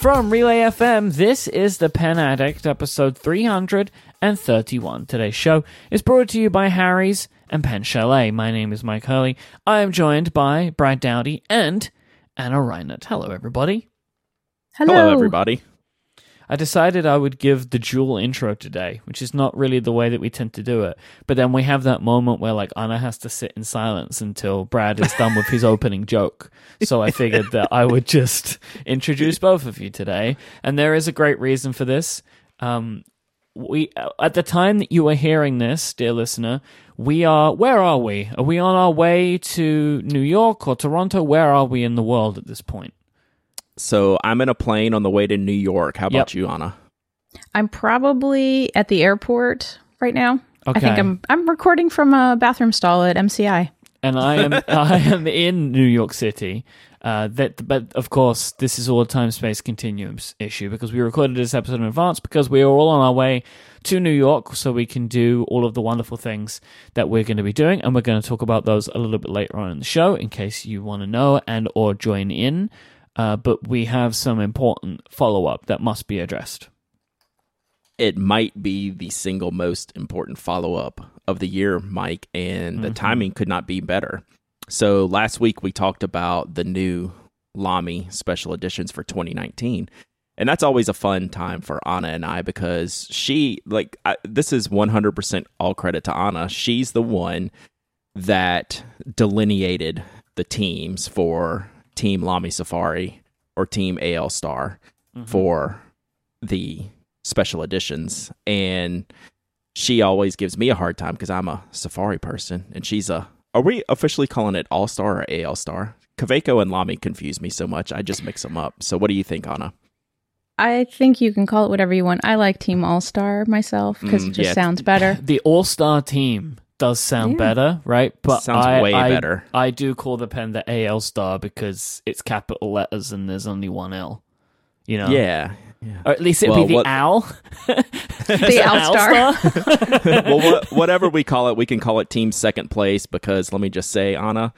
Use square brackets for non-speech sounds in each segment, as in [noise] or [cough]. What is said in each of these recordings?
From Relay FM, this is The Pen Addict, episode 331. Today's show is brought to you by Harry's and Pen Chalet. My name is Myke Hurley. I am joined by Brad Dowdy and Ana Reinert. Hello, everybody. Hello. Hello, everybody. I decided I would give the dual intro today, which is not really the way that we tend to do it. But then we have that moment where like Ana has to sit in silence until Brad is done with his opening joke. So I figured that I would just introduce both of you today. And there is a great reason for this. Um, we at the time that you are hearing this, dear listener, we are where are we? Are we on our way to New York or Toronto? Where are we in the world at this point? So I'm in a plane on the way to New York. How about Yep. you, Ana? I'm probably at the airport right now. I think I'm I'm recording from a bathroom stall at MCI. and I am [laughs] I am in New York City. Uh, that, but of course, this is all a time space continuums issue because we recorded this episode in advance because we are all on our way to New York so we can do all of the wonderful things that we're going to be doing, and we're going to talk about those a little bit later on in the show in case you want to know and or join in. Uh, but we have some important follow up that must be addressed. It might be the single most important follow up of the year, Myke, and the timing could not be better. So last week we talked about the new Lamy special editions for 2019. And that's always a fun time for Ana and I because she, like, I, this is 100% all credit to Ana. She's the one that delineated the teams for Team Lamy Safari or Team AL Star for the special editions. And she always gives me a hard time because I'm a Safari person and she's a. Are we officially calling it All Star or AL Star? Kaweco and Lamy confuse me so much. I just mix them up. So, what do you think, Ana? I think you can call it whatever you want. I like Team All Star myself because Mm, it just yeah. sounds better. [laughs] The All Star team does sound Yeah. better, right? But Sounds I, way I- better. I do call the pen the AL Star because it's capital letters and there's only one L. You know, Yeah. or at least it'd Well, be the what- owl. [laughs] The Al Star. [laughs] well, wha- whatever we call it, we can call it Team Second Place because let me just say, Ana,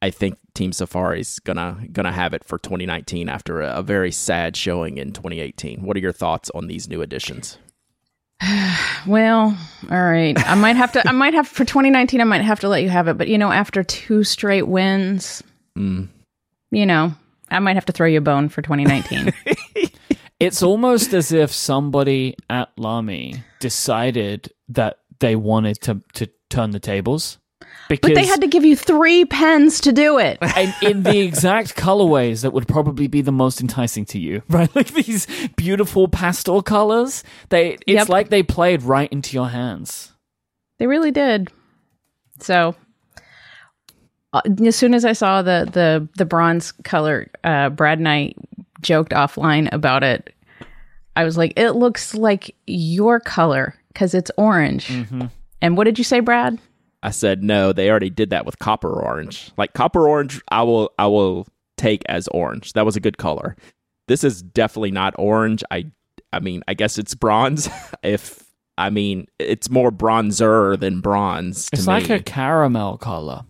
I think Team Safari's gonna gonna have it for 2019 after a, a very sad showing in 2018. What are your thoughts on these new additions? [sighs] Well, all right. I might have to. I might have for 2019. I might have to let you have it. But you know, after two straight wins, Mm. you know, I might have to throw you a bone for 2019. [laughs] it's almost as if somebody at Lamy decided that they wanted to to turn the tables. Because but they had to give you three pens to do it. [laughs] and in the exact colorways that would probably be the most enticing to you, [laughs] right? Like these beautiful pastel colors. They it's Yep. like they played right into your hands. They really did. So, uh, as soon as I saw the the the bronze color, uh, Brad and I joked offline about it. I was like, "It looks like your color because it's orange." And what did you say, Brad? I said no. They already did that with copper orange. Like copper orange, I will I will take as orange. That was a good color. This is definitely not orange. I I mean, I guess it's bronze. [laughs] if I mean, it's more bronzer than bronze. To It's me. like a caramel color.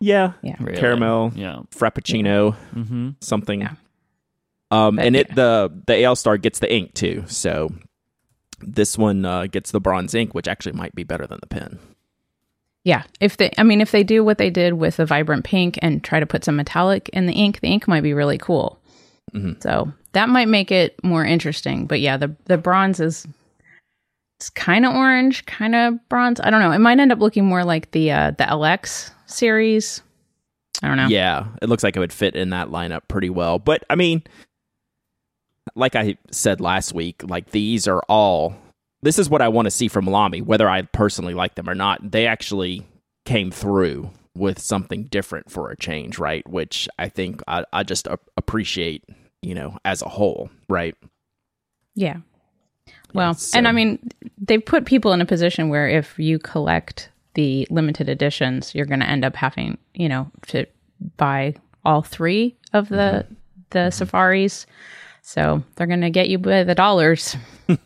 yeah, Yeah. Really. caramel, Yeah. frappuccino, Mm-hmm. something. Yeah. Um, But and yeah. it the the AL Star gets the ink too. So this one uh, gets the bronze ink, which actually might be better than the pen. Yeah, if they, I mean, if they do what they did with the vibrant pink and try to put some metallic in the ink, the ink might be really cool. Mhm. So that might make it more interesting. But yeah, the the bronze is it's kind of orange, kind of bronze. I don't know. It might end up looking more like the uh, the LX series. I don't know. Yeah, it looks like it would fit in that lineup pretty well. But I mean, like I said last week, like these are all. This is what I want to see from Lamy, whether I personally like them or not. They actually came through with something different for a change, right? Which I think I, I just a- appreciate, you know, as a whole, right? Yeah. Well, so- and I mean, they've put people in a position where if you collect the limited editions, you're going to end up having, you know, to buy all three of the mm-hmm. the mm-hmm. safaris. So they're going to get you by the dollars. [laughs]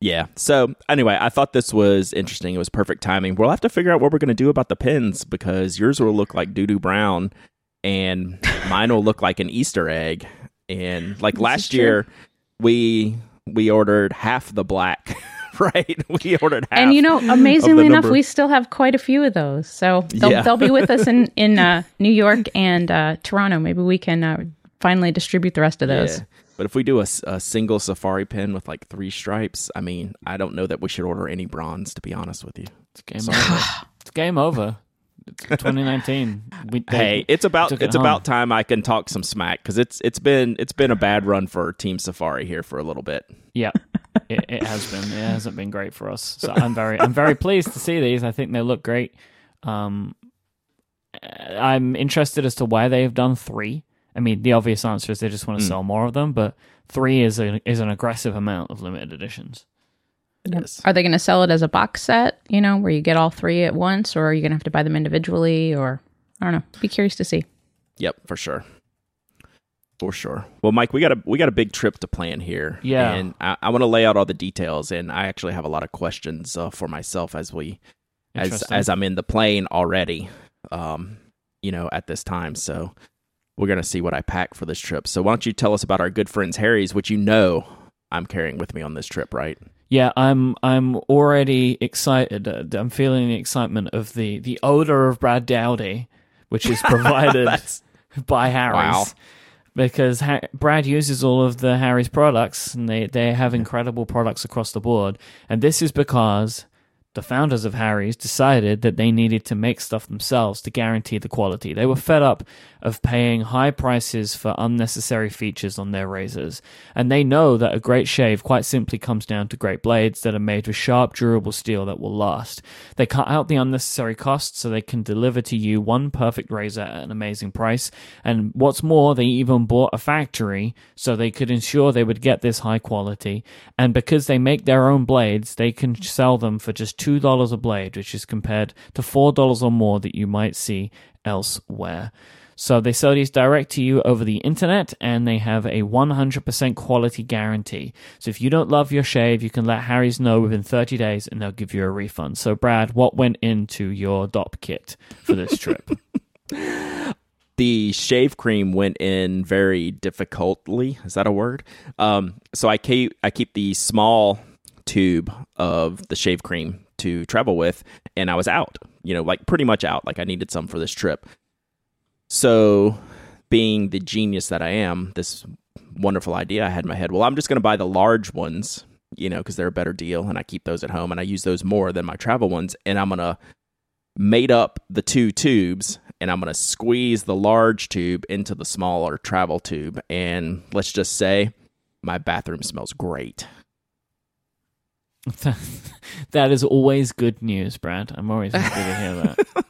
Yeah. So anyway, I thought this was interesting. It was perfect timing. We'll have to figure out what we're going to do about the pins because yours will look like doo doo brown, and [laughs] mine will look like an Easter egg. And like This is last true. year, we we ordered half the black, [laughs] right? We ordered half. And you know, amazingly enough, we still have quite a few of those. So they'll, Yeah. they'll be with us in [laughs] in uh, New York and uh, Toronto. Maybe we can uh, finally distribute the rest of those. Yeah. But if we do a, a single safari pin with like three stripes, I mean, I don't know that we should order any bronze. To be honest with you. It's game over. [laughs] it's game over. It's [laughs] 2019. We, they- Hey, it's about took it it's home. about time I can talk some smack because it's it's been it's been a bad run for Team Safari here for a little bit. Yeah, [laughs] it, it has been. It hasn't been great for us. So I'm very, I'm very pleased to see these. I think they look great. Um, I'm interested as to why they have done three. I mean, the obvious answer is they just want to sell more of them, but three is a, is an aggressive amount of limited editions. Yes. Are they going to sell it as a box set? You know, where you get all three at once, or are you going to have to buy them individually? Or I don't know. Be curious to see. Yep, for sure. For sure. Well, Myke, we got a we got a big trip to plan here. Yeah. and I, I want to lay out all the details, and I actually have a lot of questions uh, for myself as we as as I'm in the plane already. Um, you know, at this time, so we're gonna see what I pack for this trip. So why don't you tell us about our good friends Harry's, which you know I'm carrying with me on this trip, right? Yeah, I'm I'm already excited. Uh, I'm feeling the excitement of the the odor of Brad Dowdy, which is [laughs] provided by Harry's. Wow. Because ha- Brad uses all of the Harry's products, and they, they have incredible products across the board. And this is because the founders of Harry's decided that they needed to make stuff themselves to guarantee the quality. They were fed up of paying high prices for unnecessary features on their razors. And they know that a great shave quite simply comes down to great blades that are made with sharp, durable steel that will last. They cut out the unnecessary costs so they can deliver to you one perfect razor at an amazing price. And what's more, they even bought a factory so they could ensure they would get this high quality. And because they make their own blades, they can sell them for just $2 a blade, which is compared to $4 or more that you might see elsewhere. So they sell these direct to you over the internet and they have a 100% quality guarantee. So if you don't love your shave, you can let Harry's know within 30 days and they'll give you a refund. So Brad, what went into your DOP kit for this trip? [laughs] the shave cream went in very difficultly. Is that a word? Um, so I keep I keep the small tube of the shave cream to travel with, and I was out. You know, like pretty much out. Like I needed some for this trip. So, being the genius that I am, this wonderful idea I had in my head. Well, I'm just going to buy the large ones. You know, because they're a better deal, and I keep those at home, and I use those more than my travel ones. And I'm gonna made up the two tubes and I'm going to squeeze the large tube into the smaller travel tube. And let's just say my bathroom smells great. [laughs] that is always good news, Brad. I'm always happy to hear that. [laughs]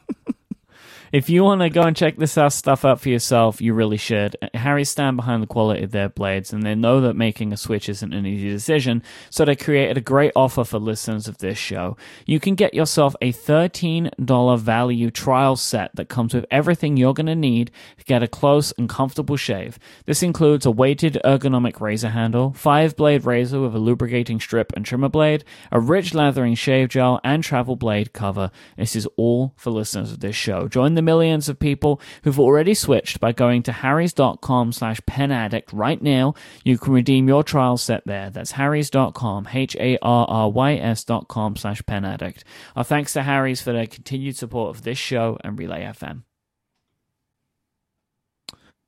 if you want to go and check this stuff out for yourself, you really should. Harry stand behind the quality of their blades, and they know that making a switch isn't an easy decision, so they created a great offer for listeners of this show. You can get yourself a $13 value trial set that comes with everything you're going to need to get a close and comfortable shave. This includes a weighted ergonomic razor handle, five blade razor with a lubricating strip and trimmer blade, a rich lathering shave gel, and travel blade cover. This is all for listeners of this show. Join the millions of people who've already switched by going to harrys.com slash pen addict right now. You can redeem your trial set there. That's harrys.com, H-A-R-R-Y-S dot com slash pen addict. Our thanks to Harry's for their continued support of this show and Relay FM.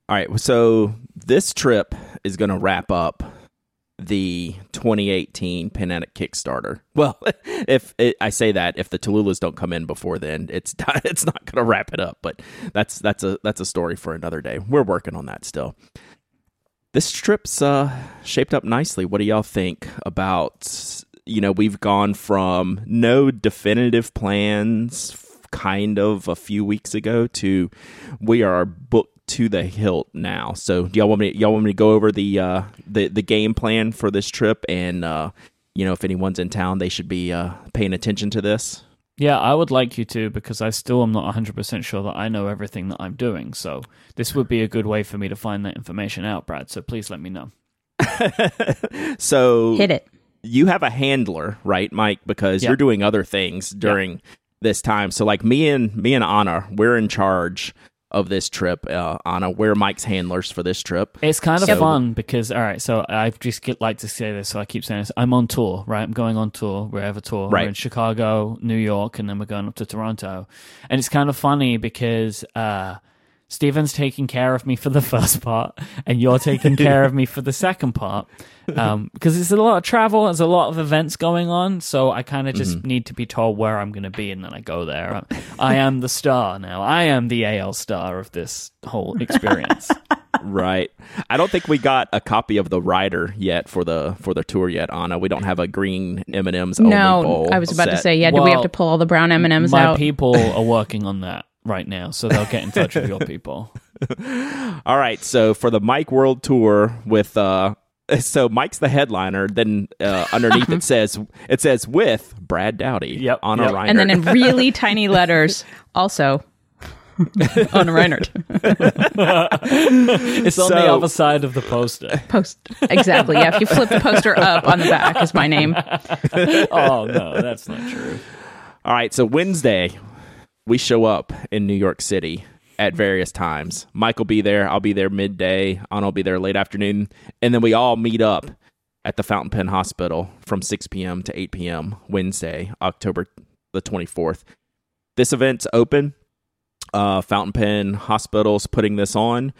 All right. So this trip is going to wrap up the 2018 Pen Addict Kickstarter. [laughs] Well, if it, I say that, if the Tallulahs don't come in before then, it's [laughs] it's not going to wrap it up. But that's that's a that's a story for another day. We're working on that still. This trip's uh, shaped up nicely. What do y'all think about? You know, we've gone from no definitive plans, kind of a few weeks ago, to we are booked to the hilt now. So, do y'all want me? Y'all want me to go over the uh, the the game plan for this trip, and uh, you know, if anyone's in town, they should be uh, paying attention to this. Yeah, I would like you to because I still am not 100% sure that I know everything that I'm doing. So this would be a good way for me to find that information out, Brad. So please let me know. [laughs] so, Hit it. you have a handler, right, Myke? Because Yeah. you're doing other things during this time. So, like me and me and Ana, we're in charge of this trip. Uh, Ana, we're Myke's handlers for this trip. It's kind of So- fun because all right, so I just get, like to say this, so I keep saying this. I'm on tour, right? I'm going on tour, wherever tour. Right. We're in Chicago, New York, and then we're going up to Toronto. And it's kind of funny because uh Stephen's taking care of me for the [laughs] first part, and you're taking [laughs] care of me for the second part. Um, because there's a lot of travel, there's a lot of events going on, so I kind of just need to be told where I'm going to be, and then I go there. I am the star now. I am the AL star of this whole experience. [laughs] Right. I don't think we got a copy of the rider yet for the for the tour yet, Ana. We don't have a green M and M's only No, bowl. I was about to say, yeah. do we have to pull all the brown M and M's My out? people are working on that right now, so they'll get in touch with your [laughs] people. All right, so for the Myke World Tour with uh [laughs] so Myke's the headliner, then uh, underneath it [laughs] says it says with Brad Dowdy Yep, Ana yep. Reinert. and then in really tiny letters, also on Reinert. It's on the other side of the poster. Post exactly. Yeah, if you flip the poster up on the back is my name. Oh no, that's not true. All right, so Wednesday we show up in New York City at various times. Myke will be there, I'll be there midday, Ana will be there late afternoon, and then we all meet up at the Fountain Pen Hospital from 6 p.m. to 8 p.m. Wednesday, October the 24th. This event's open. Uh, Fountain Pen Hospital's putting this on.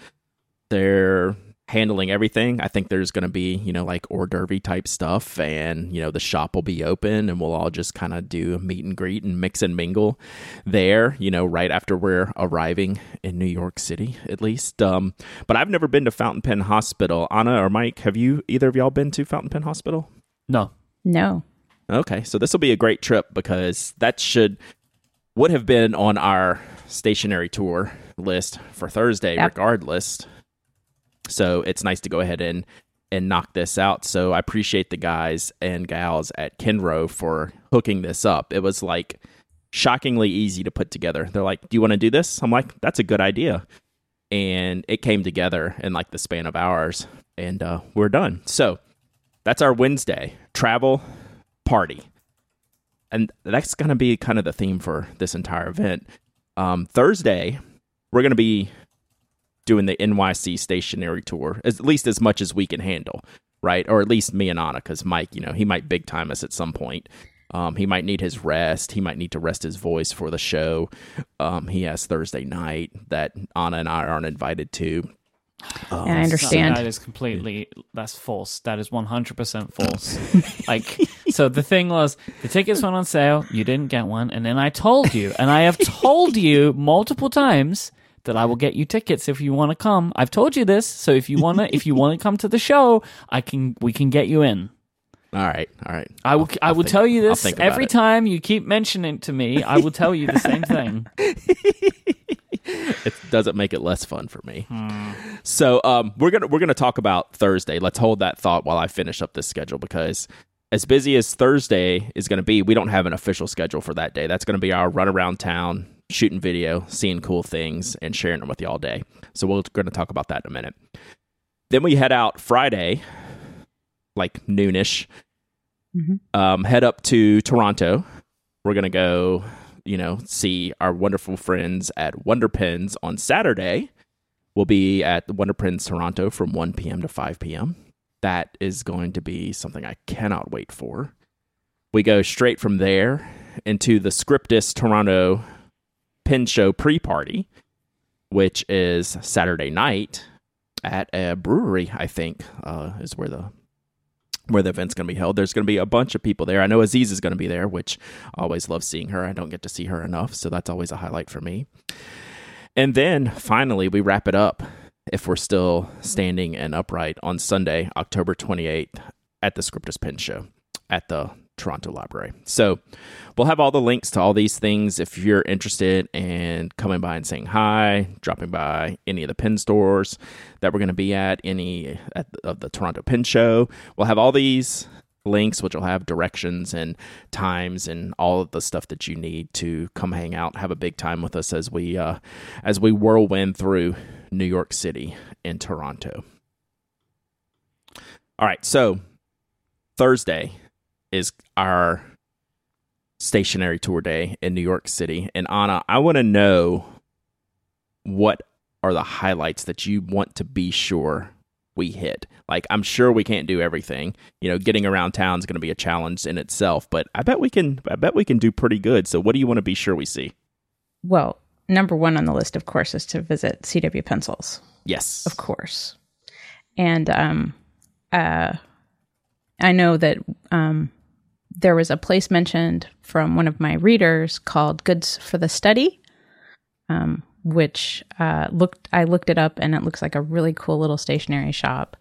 They're handling everything. I think there's going to be, you know, like hors d'oeuvre type stuff, and, you know, the shop will be open and we'll all just kind of do a meet and greet and mix and mingle there, you know, right after we're arriving in New York City, at least. Um, but I've never been to Fountain Pen Hospital. Ana or Myke, have you, either of y'all been to Fountain Pen Hospital? No. No. Okay, so this will be a great trip because that should would have been on our stationary tour list for Thursday, Yep. regardless. So it's nice to go ahead and and knock this out. So I appreciate the guys and gals at Kenro for hooking this up. It was like shockingly easy to put together. They're like, "Do you want to do this?" I'm like, "That's a good idea," and it came together in like the span of hours, and uh, we're done. So that's our Wednesday travel party. And that's going to be kind of the theme for this entire event. Um, Thursday, we're going to be doing the NYC stationary tour, as, at least as much as we can handle, right? Or at least me and Ana, because Myke, you know, he might big time us at some point. Um, he might need his rest. He might need to rest his voice for the show. Um, he has Thursday night that Ana and I aren't invited to. Um, And I understand. That is completely that's false. That is one hundred percent [laughs] false. like so the thing was the tickets went on sale, you didn't get one, and then I told you, and I have told you multiple times that I will get you tickets if you want to come. I've told you this, so if you wanna if you wanna come to the show, I can we can get you in. All right, all right. I will. I I'll think- tell you this every it. time you keep mentioning it to me. I will tell you the same thing. [laughs] it doesn't make it less fun for me. So um, we're gonna we're gonna talk about Thursday. Let's hold that thought while I finish up this schedule because as busy as Thursday is going to be, we don't have an official schedule for that day. That's going to be our run around town, shooting video, seeing cool things, and sharing them with you all day. So we're going to talk about that in a minute. Then we head out Friday, like noonish. Mhm. Um, head up to Toronto. We're gonna go, you know, see our wonderful friends at Wonder Pens on Saturday. We'll be at Wonder Pens Toronto from 1 p.m. to 5 p.m. That is going to be something I cannot wait for. We go straight from there into the Scriptus Toronto Pen Show pre party, which is Saturday night at a brewery, I think, uh, is where the where the event's going to be held. There's going to be a bunch of people there. I know Azizah is going to be there, which I always love seeing her. I don't get to see her enough, so that's always a highlight for me. And then finally, we wrap it up if we're still standing and upright on Sunday, October 28th at the Scriptus Pen Show at the Toronto Library. So we'll have all the links to all these things if you're interested in coming by and saying hi, dropping by any of the pen stores that we're going to be at, any at the, of the Toronto Pen Show. We'll have all these links, which will have directions and times and all of the stuff that you need to come hang out, have a big time with us as we uh, as we whirlwind through New York City and Toronto. All right, so Thursday is our stationary tour day in New York City. And Ana, I want to know what are the highlights that you want to be sure we hit? Like, I'm sure we can't do everything. You know, getting around town is going to be a challenge in itself, but I bet we can. I bet we can do pretty good. So, what do you want to be sure we see? Well, number one on the list, of course, is to visit CW Pencils. Yes, of course. And um, uh, I know that um, there was a place mentioned from one of my readers called Goods for the Study, um, which uh, looked I looked it up and it looks like a really cool little stationery shop.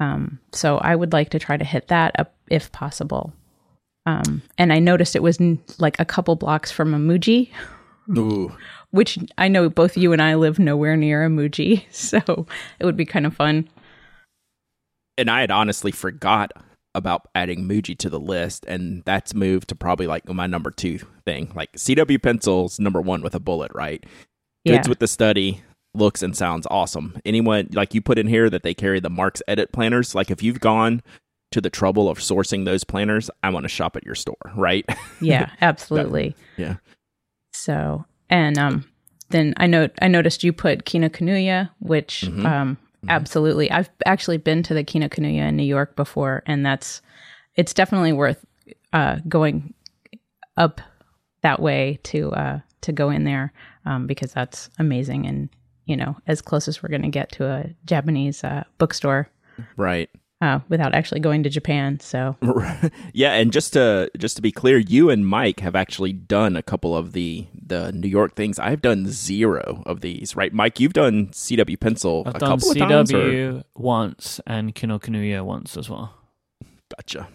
Um, so I would like to try to hit that up if possible. Um, and I noticed it was n- like a couple blocks from a Muji, [laughs] Ooh. which I know both you and I live nowhere near a Muji, [laughs] so it would be kind of fun. And I had honestly forgot about adding Muji to the list, and that's moved to probably like my number two thing. Like CW Pencils, number one with a bullet, right? Yeah. Goods with the study looks and sounds awesome. Anyone like you put in here that they carry the Marks Edit planners. Like if you've gone to the trouble of sourcing those planners, I want to shop at your store, right? [laughs] Yeah, absolutely. yeah. So, and um, then I know I noticed you put Kinokuniya, which Mhm. um, absolutely. I've actually been to the Kinokuniya in New York before, and that's it's definitely worth uh, going up that way to uh, to go in there um, because that's amazing and you know as close as we're going to get to a Japanese uh, bookstore Right. Uh, without actually going to Japan. So [laughs] yeah, and just to just to be clear, you and Myke have actually done a couple of the the New York things. I've done zero of these, right? Mike, you've done CW Pencil I've a done couple of times. Or? CW once and Kinokuniya once as well. Gotcha.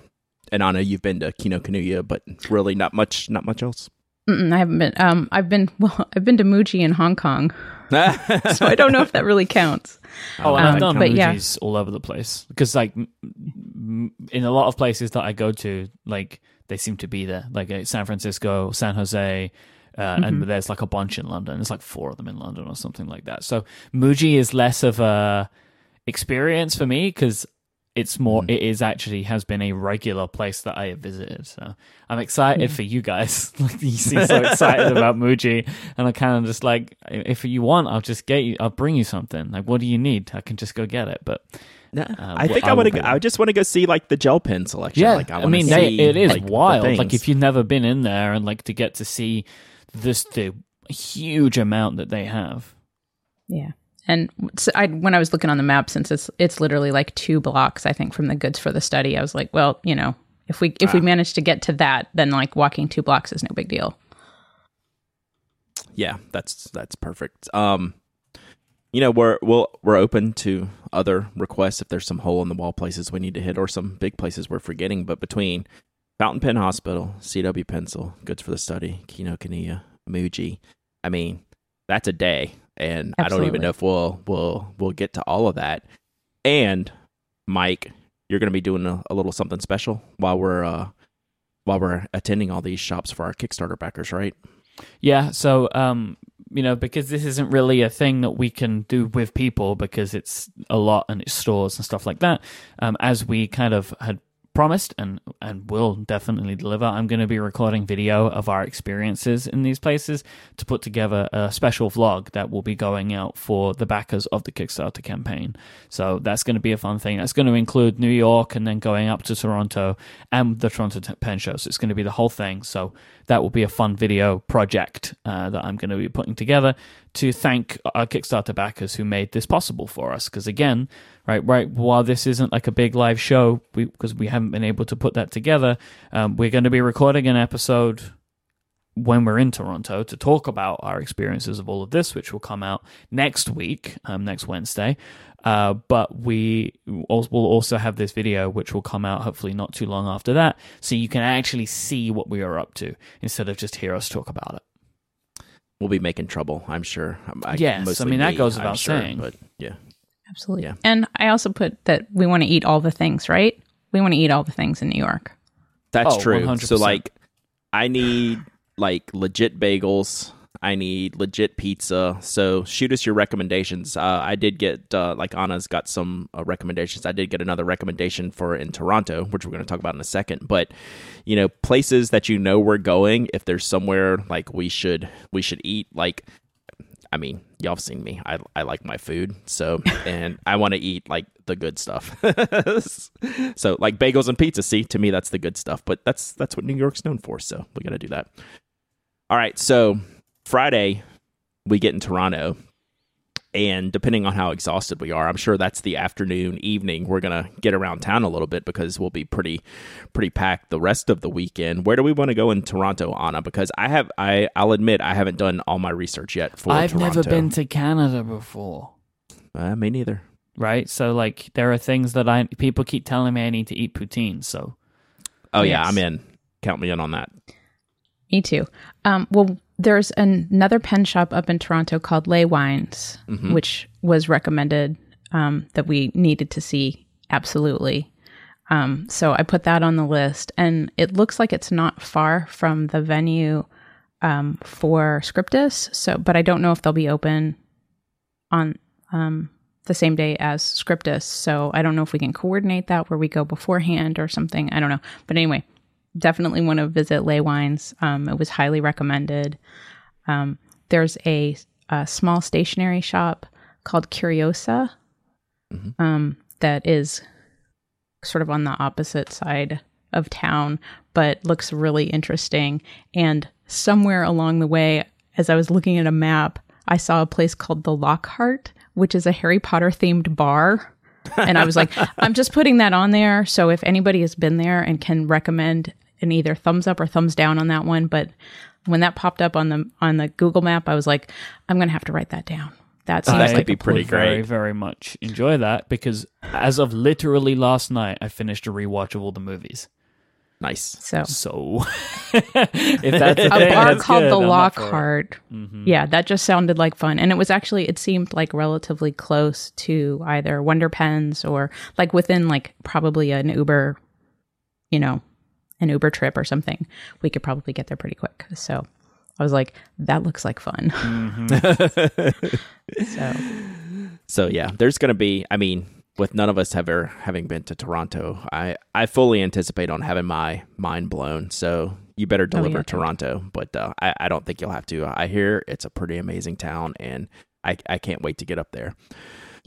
And Ana, you've been to Kinokuniya, but really not much, not much else. mm-mm, I haven't been. Um, I've been [laughs] well. I've been to Muji in Hong Kong, [laughs] so I don't know if that really counts. [laughs] Oh, and Um, I've done but yeah. Muji's all over the place because, like, m- m- in a lot of places that I go to, like they seem to be there, like uh, San Francisco, San Jose, uh, Mm-hmm. and there's like a bunch in London. There's like four of them in London or something like that. So Muji is less of a experience for me because it's more. Mm. It is actually has been a regular place that I have visited. So I'm excited for you guys. [laughs] like you seem so excited [laughs] about Muji, and I kind of just like, if you want, I'll just get you. I'll bring you something. Like, what do you need? I can just go get it. But No, Uh, I think I I want will- to. I just want to go see like the gel pen selection. yeah, like, I, I, wanna mean, they, see, it is like, wild. Like if you've never been in there and like to get to see this the huge amount that they have. Yeah. And I, when I was looking on the map, since it's it's literally like two blocks, I think from the goods for the study, I was like, well, you know, if we if we manage to get to that, then like walking two blocks is no big deal. yeah, that's that's perfect. Um, you know, we're we'll we're open to other requests if there's some hole in the wall places we need to hit or some big places we're forgetting. But between Fountain Pen Hospital, CW Pencil, Goods for the Study, Kinokuniya, Muji, I mean, that's a day, and I don't even know if we'll we'll we'll get to all of that. And Myke, you're going to be doing a, a little something special while we're uh while we're attending all these shops for our Kickstarter backers, right? Yeah, so um, you know, because this isn't really a thing that we can do with people because it's a lot and it's stores and stuff like that. Um, as we kind of had promised and and will definitely deliver, I'm going to be recording video of our experiences in these places to put together a special vlog that will be going out for the backers of the Kickstarter campaign. So that's going to be a fun thing. That's going to include New York and then going up to Toronto and the Toronto Pen Show. So it's going to be the whole thing. So that will be a fun video project uh, that I'm going to be putting together to thank our Kickstarter backers who made this possible for us. Because again, right, right, while this isn't like a big live show, because we, haven't been able to put that together, um, we're going to be recording an episode when we're in Toronto to talk about our experiences of all of this, which will come out next week, um, next Wednesday. Uh, but we will also have this video, which will come out hopefully not too long after that, so you can actually see what we are up to instead of just hear us talk about it. we'll be making trouble. I'm sure. I, Yes, I mean, that me, goes without sure, saying. but yeah, Absolutely. Yeah. And I also put that we want to eat all the things, right? We want to eat all the things in New York. that's Oh, true. 100%. So like, I need like legit bagels. I need legit pizza. So shoot us your recommendations. Uh, I did get uh, like Ana's got some uh, recommendations. I did get another recommendation for in Toronto, which we're going to talk about in a second. But you know, places that you know we're going. If there's somewhere like we should we should eat, like I mean, y'all have seen me. I I like my food, so [laughs] and I want to eat like the good stuff. [laughs] so like bagels and pizza. See, to me, that's the good stuff. But that's that's what New York's known for. So we got to do that. All right. So Friday, we get in Toronto, and depending on how exhausted we are i'm sure that's the afternoon evening we're going to get around town a little bit because we'll be pretty pretty packed the rest of the weekend where do we want to go in toronto ana because i have i i'll admit i haven't done all my research yet for I've toronto. never been to Canada before. uh, me neither Right? So like there are things that I people keep telling me I need to eat poutine, so oh yeah i'm in count me in on that Me too. Um, well, there's an- another pen shop up in Toronto called Laywine's, which was recommended um, that we needed to see absolutely. Um, so I put that on the list, and it looks like it's not far from the venue um, for Scriptus. So, but I don't know if they'll be open on um, the same day as Scriptus. So I don't know if we can coordinate that where we go beforehand or something. I don't know. But anyway, definitely want to visit Laywine's. Um, it was highly recommended. Um, there's a, a small stationery shop called Curiosa um, that is sort of on the opposite side of town, but looks really interesting. And somewhere along the way, as I was looking at a map, I saw a place called the Lockhart, which is a Harry Potter themed bar. and I was like, [laughs] I'm just putting that on there. So if anybody has been there and can recommend an either thumbs up or thumbs down on that one, but when that popped up on the on the Google map, I was like, I'm gonna have to write that down. That seems that like be would pretty very, great. very much enjoy that because as of literally last night, I finished a rewatch of all the movies. nice so. So [laughs] if that's [laughs] a, a thing, bar that's called good. the I'm up for it. Lockhart. Mhm. Yeah, that just sounded like fun. And it was actually it seemed like relatively close to either Wonder Pens or like within like probably an Uber, you know, an Uber trip or something. We could probably get there pretty quick. So I was like, that looks like fun. so [laughs] So yeah, there's going to be. I mean, with none of us ever having been to Toronto, I I fully anticipate on having my mind blown. So you better deliver yeah. Toronto, but uh, I I don't think you'll have to. I hear it's a pretty amazing town, and I I can't wait to get up there.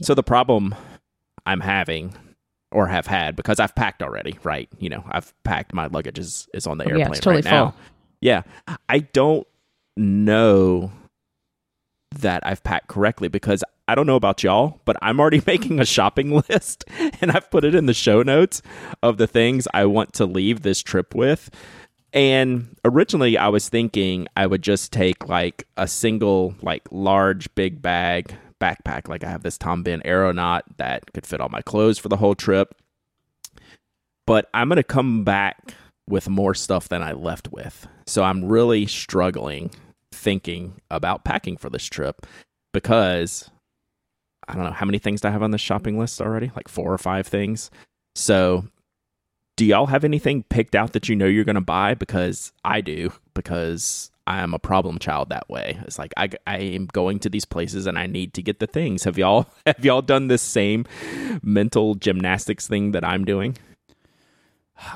So the problem I'm having. Or have had because I've packed already, right? You know, I've packed my luggage is, is on the yeah, airplane it's totally right now. full. Yeah, I don't know that I've packed correctly because I don't know about y'all, but I'm already [laughs] making a shopping list [laughs] and I've put it in the show notes of the things I want to leave this trip with. And originally I was thinking I would just take like a single like large big bag backpack like I have this Tom Bihn Aeronaut that could fit all my clothes for the whole trip. But I'm going to come back with more stuff than I left with. So I'm really struggling thinking about packing for this trip because I don't know how many things do I have on the shopping list already? Like four or five things. So do y'all have anything picked out that you know you're going to buy? Because I do, because I am a problem child that way. It's like I, I am going to these places and I need to get the things. Have y'all [laughs] have y'all done this same mental gymnastics thing that I'm doing?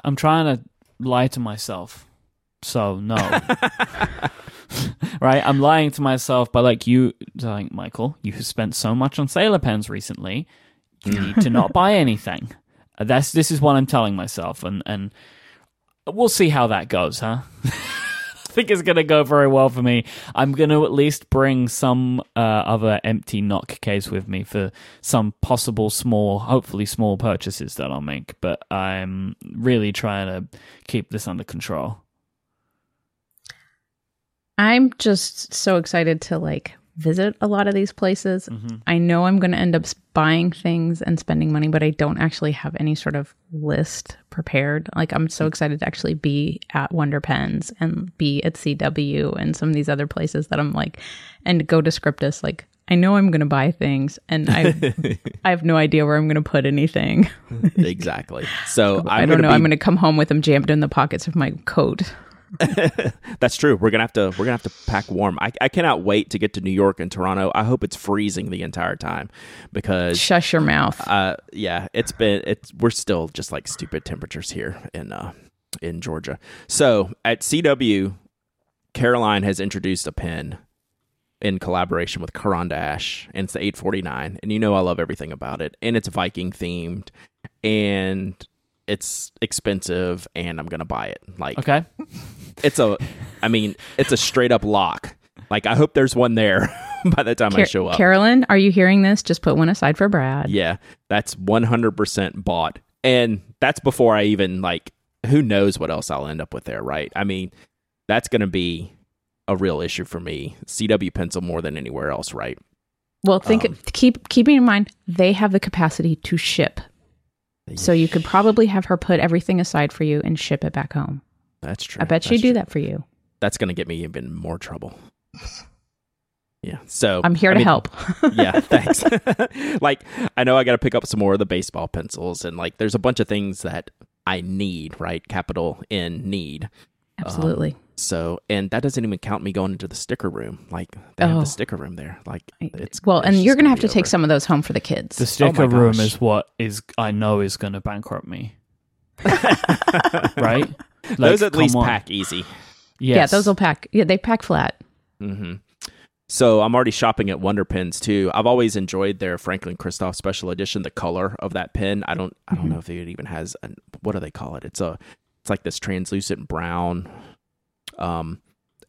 I'm trying to lie to myself. So no. [laughs] [laughs] right? I'm lying to myself by like you like Michael, you have spent so much on sailor pens recently. You need to not buy anything. That's this is what I'm telling myself and and we'll see how that goes, huh? Think it's going to go very well for me. I'm going to at least bring some uh, other empty Nock case with me for some possible small, hopefully small purchases that I'll make. But I'm really trying to keep this under control. I'm just so excited to like visit a lot of these places. Mm-hmm. I know I'm going to end up buying things and spending money, but I don't actually have any sort of list prepared. Like I'm so excited to actually be at Wonder Pens and be at CW and some of these other places that I'm like, and go to Scriptus. Like I know I'm going to buy things, and I [laughs] I have no idea where I'm going to put anything. [laughs] exactly. So [laughs] I'm I don't gonna know. Be, I'm going to come home with them jammed in the pockets of my coat. [laughs] That's true. We're gonna have to we're gonna have to pack warm. I, I cannot wait to get to New York and Toronto. I hope it's freezing the entire time because Shush your mouth. uh yeah, it's been it's we're still just like stupid temperatures here in uh in Georgia. So at CW, Caroline has introduced a pen in collaboration with Caran d'Ache, and it's the 849. And you know I love everything about it, and it's Viking themed, and it's expensive, and I'm gonna buy it. Like, Okay. it's a, I mean, it's a straight up lock. Like, I hope there's one there [laughs] by the time I show up. Caroline, are you hearing this? Just put one aside for Brad. Yeah, that's 100% bought. And that's before I even like who knows what else I'll end up with there, right? I mean, that's going to be a real issue for me. CW pencil more than anywhere else, right? Well, think Um, keep keeping in mind they have the capacity to ship, so you could probably have her put everything aside for you and ship it back home. That's true. I bet she'd do that for you. That's going to get me even more trouble. Yeah. So I'm here I to mean, help. [laughs] yeah, [laughs] thanks. [laughs] like I know I got to pick up some more of the baseball pencils and like there's a bunch of things that I need, right? Capital N need. Um, Absolutely. So, and that doesn't even count me going into the sticker room. Like they have Oh. the sticker room there. Like it's well, it's and you're gonna have be to take some of those home for the kids. The sticker room is what is I know is going to bankrupt me. [laughs] right? Those Like, at least on. pack easy. Yeah, Yes. those will pack. Yeah, they pack flat. hmm So I'm already shopping at Wonder Pens too. I've always enjoyed their Franklin Christoph Special Edition. The color of that pen, I don't, I don't know if it even has. An, what do they call it? It's a, it's like this translucent brown. Um,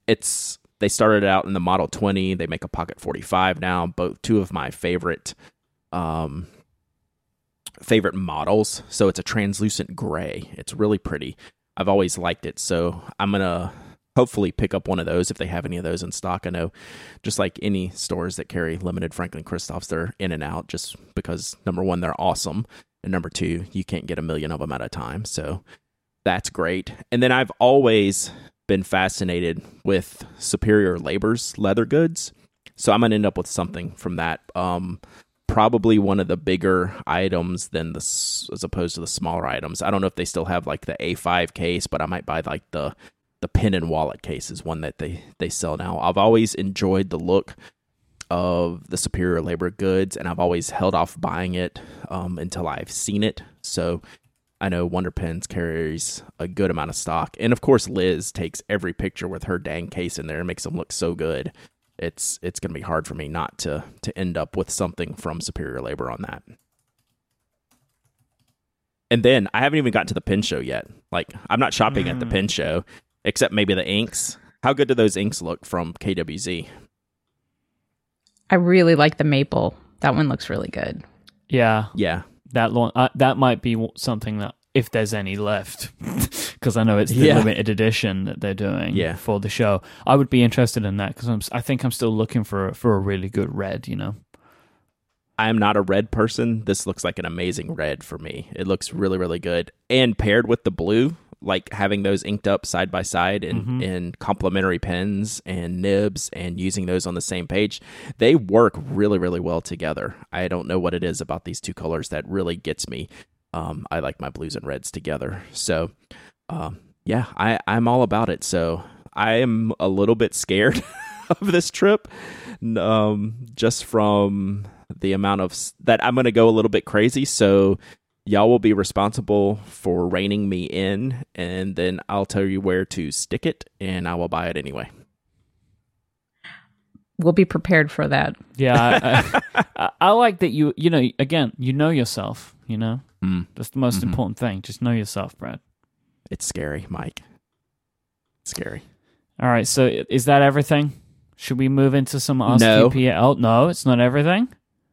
it's they started out in the Model 20. They make a Pocket 45 now. Both two of my favorite, um, favorite models. So it's a translucent gray. It's really pretty. I've always liked it. So I'm gonna hopefully pick up one of those if they have any of those in stock. I know just like any stores that carry limited Franklin Christophs, they're in and out just because number one, they're awesome. And number two, you can't get a million of them at a time. So that's great. And then I've always been fascinated with Superior Labor's leather goods. So I'm going to end up with something from that. Um, probably one of the bigger items than the as opposed to the smaller items. I don't know if they still have like the A5 case, but I might buy like the the pen and wallet case is one that they they sell now. I've always enjoyed the look of the superior labor goods, and I've always held off buying it um, until I've seen it. So I know Wonder Pens carries a good amount of stock, and of course Liz takes every picture with her dang case in there and makes them look so good. It's it's going to be hard for me not to to end up with something from Superior Labor on that. And then I haven't even gotten to the pen show yet. Like I'm not shopping at the mm. pen show, except maybe the inks. How good do those inks look from KWZ? I really like the maple. That one looks really good. Yeah, Yeah, that launch, uh, that might be something that if there's any left, [laughs] because I know it's the Yeah. limited edition that they're doing Yeah. for the show. I would be interested in that because I think I'm still looking for a- for a really good red. You know, I am not a red person. This looks like an amazing red for me. It looks really, really good. And paired with the blue, like having those inked up side by side in, Mhm. in complementary pens and nibs and using those on the same page, they work really, really well together. I don't know what it is about these two colors that really gets me. Um, I like my blues and reds together. So, um, yeah, I, I'm all about it. So I am a little bit scared [laughs] of this trip, um, just from the amount of that I'm going to go a little bit crazy. So y'all will be responsible for reining me in, and then I'll tell you where to stick it, and I will buy it anyway. We'll be prepared for that. yeah, I, [laughs] I, I like that you you know again you know yourself. You know Mm, that's the most Mhm. important thing. Just know yourself, Brad. it's scary, Myke. It's scary. All right, so is that everything? Should we move into some Ask No. TPA? No, it's not everything.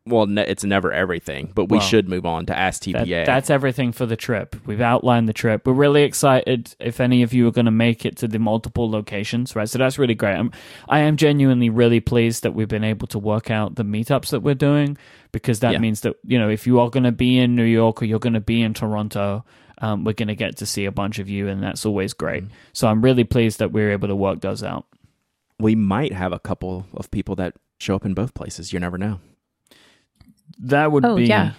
Well, ne- it's never everything, but we Well, should move on to Ask That- TPA. that's everything for the trip. We've outlined the trip. We're really excited if any of you are going to make it to the multiple locations, right? So that's really great. I'm, I am genuinely really pleased that we've been able to work out the meetups that we're doing because that Yeah. means that, you know, if you are going to be in New York or you're going to be in Toronto, um, we're going to get to see a bunch of you, and that's always great. Mm-hmm. So I'm really pleased that we're able to work those out. we might have a couple of people that show up in both places. You never know. That would Oh, be yeah.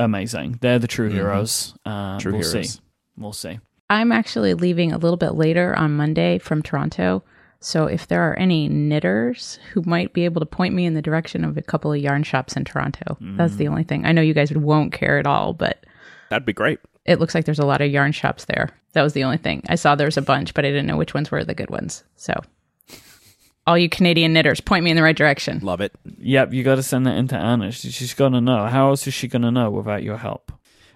amazing. They're the true Mhm. heroes. Uh, True we'll heroes. see. We'll see. I'm actually leaving a little bit later on Monday from Toronto. So if there are any knitters who might be able to point me in the direction of a couple of yarn shops in Toronto, that's the only thing. I know you guys won't care at all, but That'd be great. it looks like there's a lot of yarn shops there. That was the only thing. I saw there was a bunch, but I didn't know which ones were the good ones. So all you Canadian knitters, point me in the right direction. Love it. Yep, you got to send that into Ana. She- She's going to know. How else is she going to know without your help?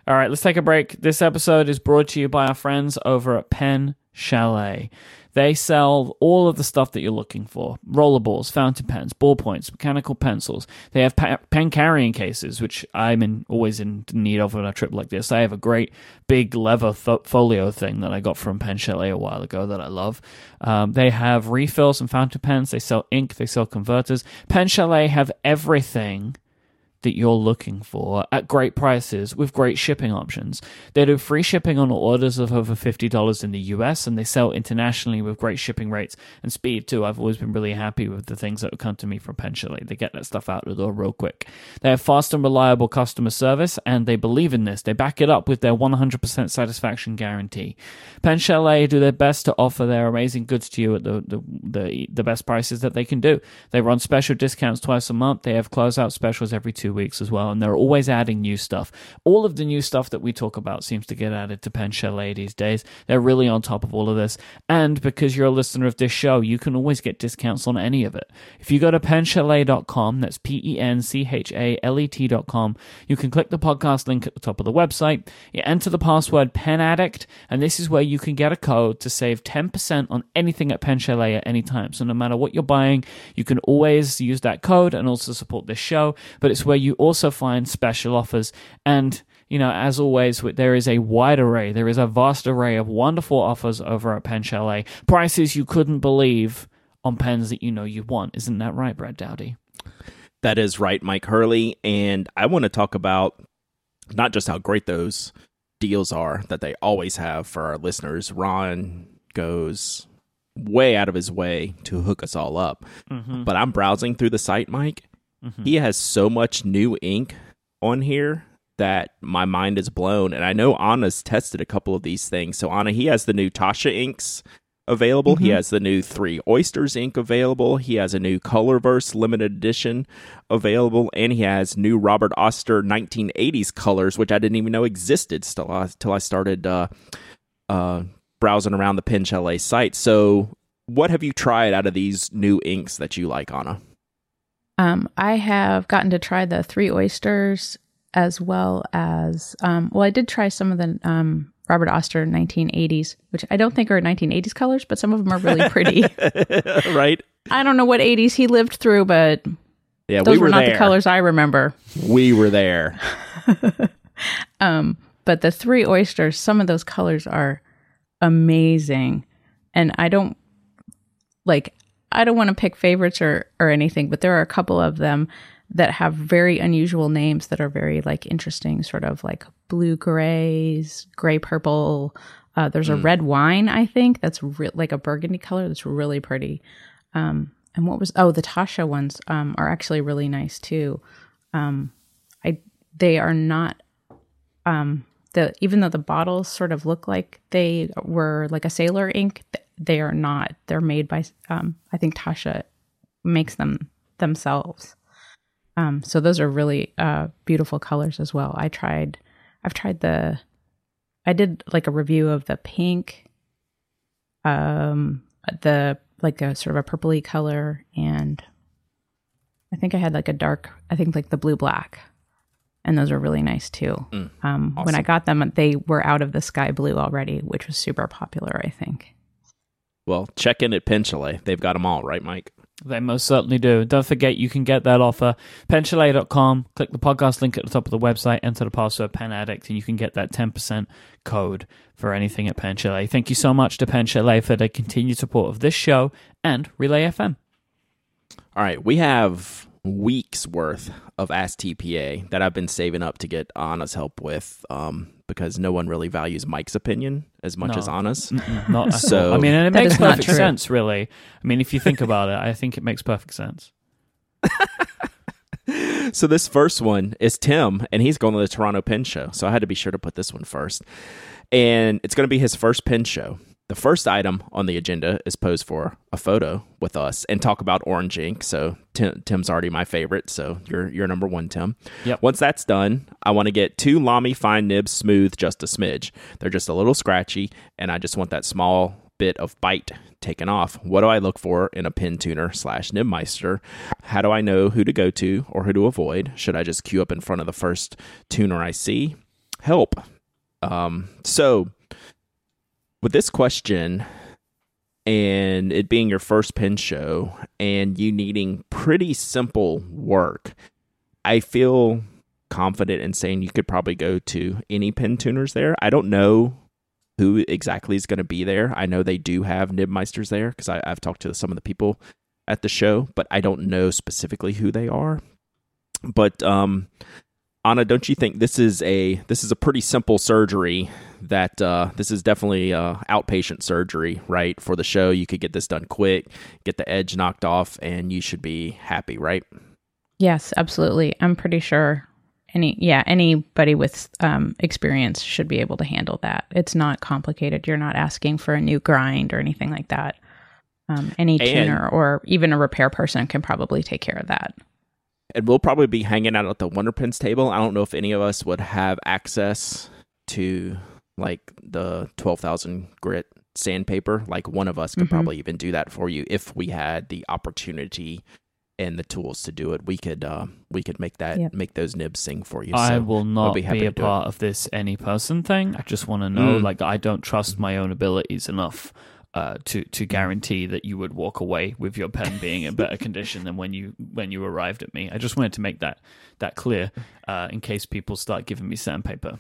All right, let's take a break. This episode is brought to you by our friends over at Pen Chalet. They sell all of the stuff that you're looking for rollerballs, fountain pens, ballpoints, mechanical pencils. They have pen carrying cases, which I'm in, always in need of on a trip like this. I have a great big leather th- folio thing that I got from Pen Chalet a while ago that I love. Um, they have refills and fountain pens. They sell ink. They sell converters. Pen Chalet have everything that you're looking for at great prices with great shipping options. They do free shipping on orders of over $50 in the US and they sell internationally with great shipping rates and speed too. I've always been really happy with the things that come to me from Pen Chalet. They get that stuff out the door real quick. They have fast and reliable customer service and they believe in this. They back it up with their 100% satisfaction guarantee. Pen Chalet do their best to offer their amazing goods to you at the, the, the, the best prices that they can do. They run special discounts twice a month. They have closeout specials every two weeks as well, and they're always adding new stuff. All of the new stuff that we talk about seems to get added to Pen Chalet these days. They're really on top of all of this, and because you're a listener of this show, you can always get discounts on any of it. If you go to penchalet.com, that's P E N C H A L E T.com, you can click the podcast link at the top of the website. You enter the password Pen Addict, and this is where you can get a code to save 10% on anything at Pen Chalet at any time. So no matter what you're buying, you can always use that code and also support this show. But it's where you also find special offers and you know, as always, there is a wide array, there is a vast array of wonderful offers over at Pen Chalet. Prices you couldn't believe on pens that you know you want. Isn't that right, Brad Dowdy? That is right, Myke Hurley. And I want to talk about not just how great those deals are that they always have for our listeners. Ron goes way out of his way to hook us all up. Mm-hmm. But I'm browsing through the site, Myke. Mhm. He has so much new ink on here that my mind is blown. And I know Ana's tested a couple of these things. So Ana, he has the new Taccia inks available. He Mhm. has the new Three Oysters ink available. He has a new Colorverse limited edition available, and he has new Robert Oster 1980s colors, which I didn't even know existed still uh, till I started uh, uh, browsing around the Chalet site. So, what have you tried out of these new inks that you like, Ana? Um, I have gotten to try the three oysters as well as um, well, I did try some of the um, Robert Oster 1980s, which I don't think are 1980s colors, but some of them are really pretty. [laughs] right? I don't know what 80s he lived through, but Yeah, those we were, were not there. the colors I remember. We were there. [laughs] Um, but the three oysters, some of those colors are amazing, and I don't like. I don't want to pick favorites or or anything, but there are a couple of them that have very unusual names that are very like interesting, sort of like blue grays, gray purple. Uh, there's a red wine, I think, that's re- like a burgundy color that's really pretty. Um, and what was oh the Taccia ones um, are actually really nice too. Um, I they are not um the even though the bottles sort of look like they were like a sailor ink they are not they're made by um i think Taccia makes them themselves um so those are really uh beautiful colors as well i tried i've tried the i did like a review of the pink um the like a sort of a purpley color and i think i had like a dark i think like the blue black and those are really nice too. Mm, um, When I got them, they were out of the sky blue already, which was super popular, I think. Well, check in at Pen Chalet. They've got them all, right, Myke? They most certainly do. Don't forget, you can get that offer. Penchalet.com. Click the podcast link at the top of the website. Enter the password Pen Addict, and you can get that 10% code for anything at Pen Chalet. Thank you so much to Pen Chalet for their continued support of this show and Relay FM. All right, we have weeks worth of Ask TPA that I've been saving up to get Ana's help with um, because no one really values Myke's opinion as much No. as Ana's. Not [laughs] So- I mean, and it makes perfect sense, really. I mean, if you think about it, I think it makes perfect sense. [laughs] So this first one is Tim, and he's going to the Toronto Pen Show. So I had to be sure to put this one first. And it's going to be his first pin show. The first item on the agenda is pose for a photo with us and talk about orange ink. So Tim, Tim's already my favorite. So you're you're number one, Tim. Yep. Once that's done, I want to get two Lamy fine nibs smooth just a smidge. They're just a little scratchy, and I just want that small bit of bite taken off. What do I look for in a pin tuner slash nibmeister? How do I know who to go to or who to avoid? Should I just queue up in front of the first tuner I see? Help. Um, so, with this question and it being your first pin show and you needing pretty simple work, I feel confident in saying you could probably go to any pin tuners there. I don't know who exactly is going to be there. I know they do have Nibmeisters there because I've talked to some of the people at the show, but I don't know specifically who they are. But um, Ana, don't you think this is a this is a pretty simple surgery? That uh, this is definitely uh, outpatient surgery, right? For the show, you could get this done quick, get the edge knocked off, and you should be happy, right? Yes, absolutely. I'm pretty sure any yeah anybody with um, experience should be able to handle that it's not complicated you're not asking for a new grind or anything like that um, any and, tuner or even a repair person can probably take care of that and we'll probably be hanging out at the Wonder Pens table i don't know if any of us would have access to like the 12000 grit sandpaper like one of us could mm-hmm. probably even do that for you if we had the opportunity and the tools to do it, we could uh, we could make that yep. make those nibs sing for you. I so will not be, be, a part it. of this any person thing. I just want to know, mm. like, I don't trust my own abilities enough uh, to to guarantee that you would walk away with your pen being in better condition than when you when you arrived at me. I just wanted to make that that clear uh, in case people start giving me sandpaper.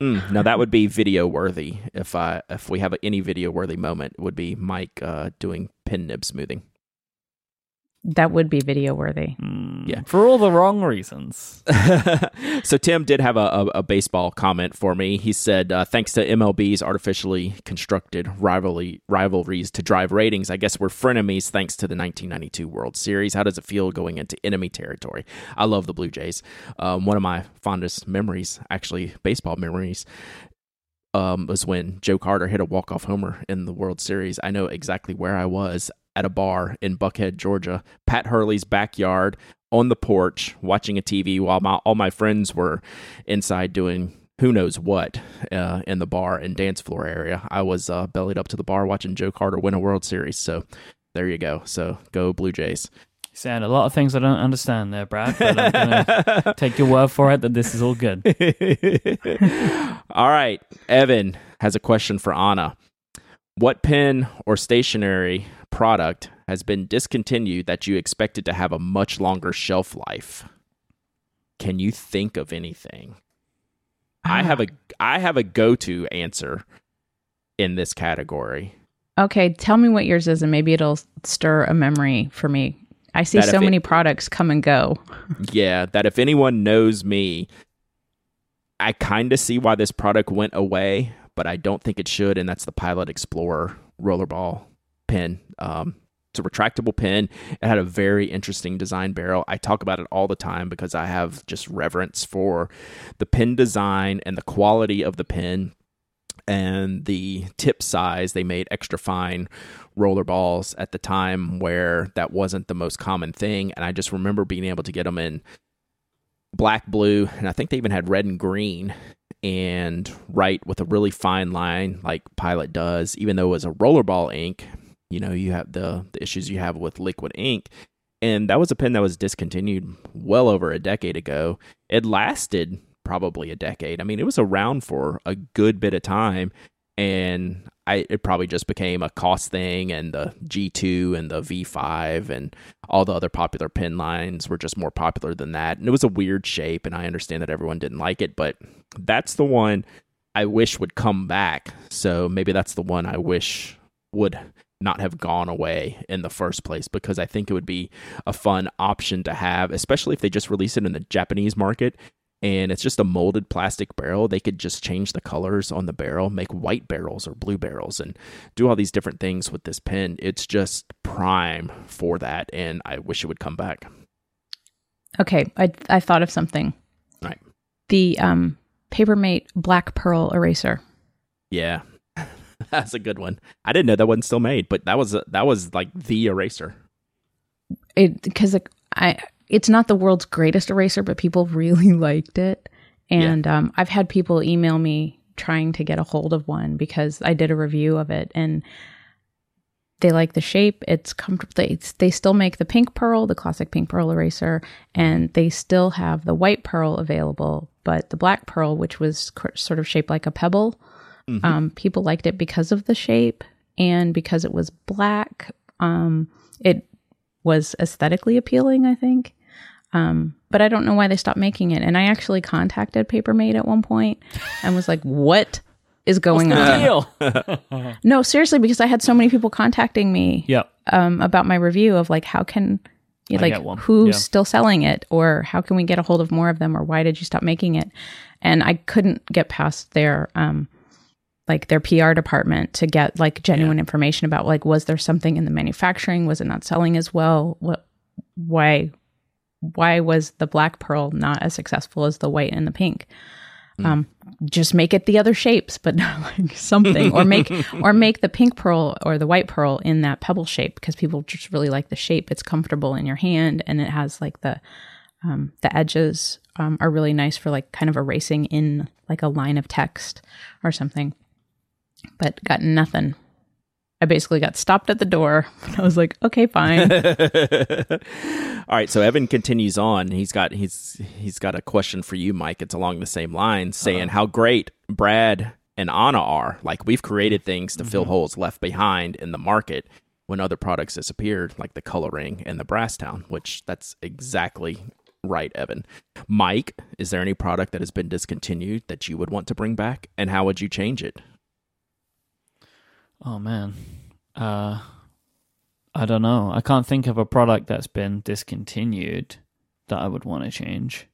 Mm, now that would be video worthy. If I if we have any video worthy moment, would be Myke uh, doing pin nib smoothing. That would be video worthy. Mm, yeah. For all the wrong reasons. [laughs] so, Tim did have a, a, a, baseball comment for me. He said, uh, thanks to MLB's artificially constructed rivalry, rivalries to drive ratings, I guess we're frenemies thanks to the 1992 World Series. How does it feel going into enemy territory? I love the Blue Jays. Um, one of my fondest memories, actually, baseball memories, um, was when Joe Carter hit a walk-off homer in the World Series. I know exactly where I was at a bar in Buckhead, Georgia, Pat Hurley's backyard on the porch watching a TV while my, all my friends were inside doing who knows what uh, in the bar and dance floor area. I was uh, bellied up to the bar watching Joe Carter win a World Series. So there you go. So go Blue Jays. Saying a lot of things I don't understand there, Brad, but I'm gonna [laughs] take your word for it that this is all good. [laughs] all right. Evan has a question for Ana. What pen or stationery product has been discontinued that you expected to have a much longer shelf life? Can you think of anything? I have a ah. I have a go-to answer in this category. Okay, tell me what yours is and maybe it'll stir a memory for me. I see so many products come and go. [laughs] yeah, that if anyone knows me, I kind of see why this product went away, but I don't think it should and that's the Pilot Explorer rollerball pen. Um, it's a retractable pen. It had a very interesting design barrel. I talk about it all the time because I have just reverence for the pen design and the quality of the pen and the tip size. They made extra fine roller balls at the time where that wasn't the most common thing. And I just remember being able to get them in black, blue, and I think they even had red and green and write with a really fine line like Pilot does, even though it was a rollerball ink you know you have the, the issues you have with liquid ink and that was a pen that was discontinued well over a decade ago it lasted probably a decade i mean it was around for a good bit of time and I, it probably just became a cost thing and the G2 and the V5 and all the other popular pen lines were just more popular than that. And it was a weird shape and I understand that everyone didn't like it, but that's the one I wish would come back. So maybe that's the one I wish would not have gone away in the first place because I think it would be a fun option to have, especially if they just release it in the Japanese market and it's just a molded plastic barrel. They could just change the colors on the barrel, make white barrels or blue barrels, and do all these different things with this pen. It's just prime for that, and I wish it would come back. Okay, I I thought of something. Right. The um Papermate Black Pearl eraser. Yeah, [laughs] That's a good one. I didn't know that wasn't still made, but that was that was like the eraser. It because I it's not the world's greatest eraser, but people [laughs] really liked it, and yeah. um, I've had people email me trying to get a hold of one because I did a review of it, and they like the shape. It's comfortable. They, they still make the pink pearl, the classic pink pearl eraser, and they still have the white pearl available. But the black pearl, which was cr- sort of shaped like a pebble, um, people liked it because of the shape and because it was black. Um, it was aesthetically appealing, I think. Um, but I don't know why they stopped making it. And I actually contacted Papermate at one point and was like, "What is going on?" [laughs] No, seriously, because I had so many people contacting me yep. um, about my review of like how can I like who's Yeah. still selling it or how can we get a hold of more of them or why did you stop making it and i couldn't get past their um like their pr department to get like genuine information about like was there something in the manufacturing? Was it not selling as well? What why why was the black pearl not as successful as the white and the pink? Um just make it the other shapes but [laughs] like something or make [laughs] or make the pink pearl or the white pearl in that pebble shape because people just really like the shape. It's comfortable in your hand and it has like the um, the edges um, are really nice for like kind of erasing in like a line of text or something but got nothing i basically got stopped at the door [laughs] i was like okay fine [laughs] All right, so Evan continues on. He's got he's he's got a question for you, Myke. It's along the same lines, uh-huh. saying how great Brad and Ana are. Like we've created things to fill mm-hmm. holes left behind in the market when other products disappeared, like the coloring and the brass town, which that's exactly right, Evan. Mike, is there any product that has been discontinued that you would want to bring back, and how would you change it? Oh man. Uh I don't know. I can't think of a product that's been discontinued that I would want to change.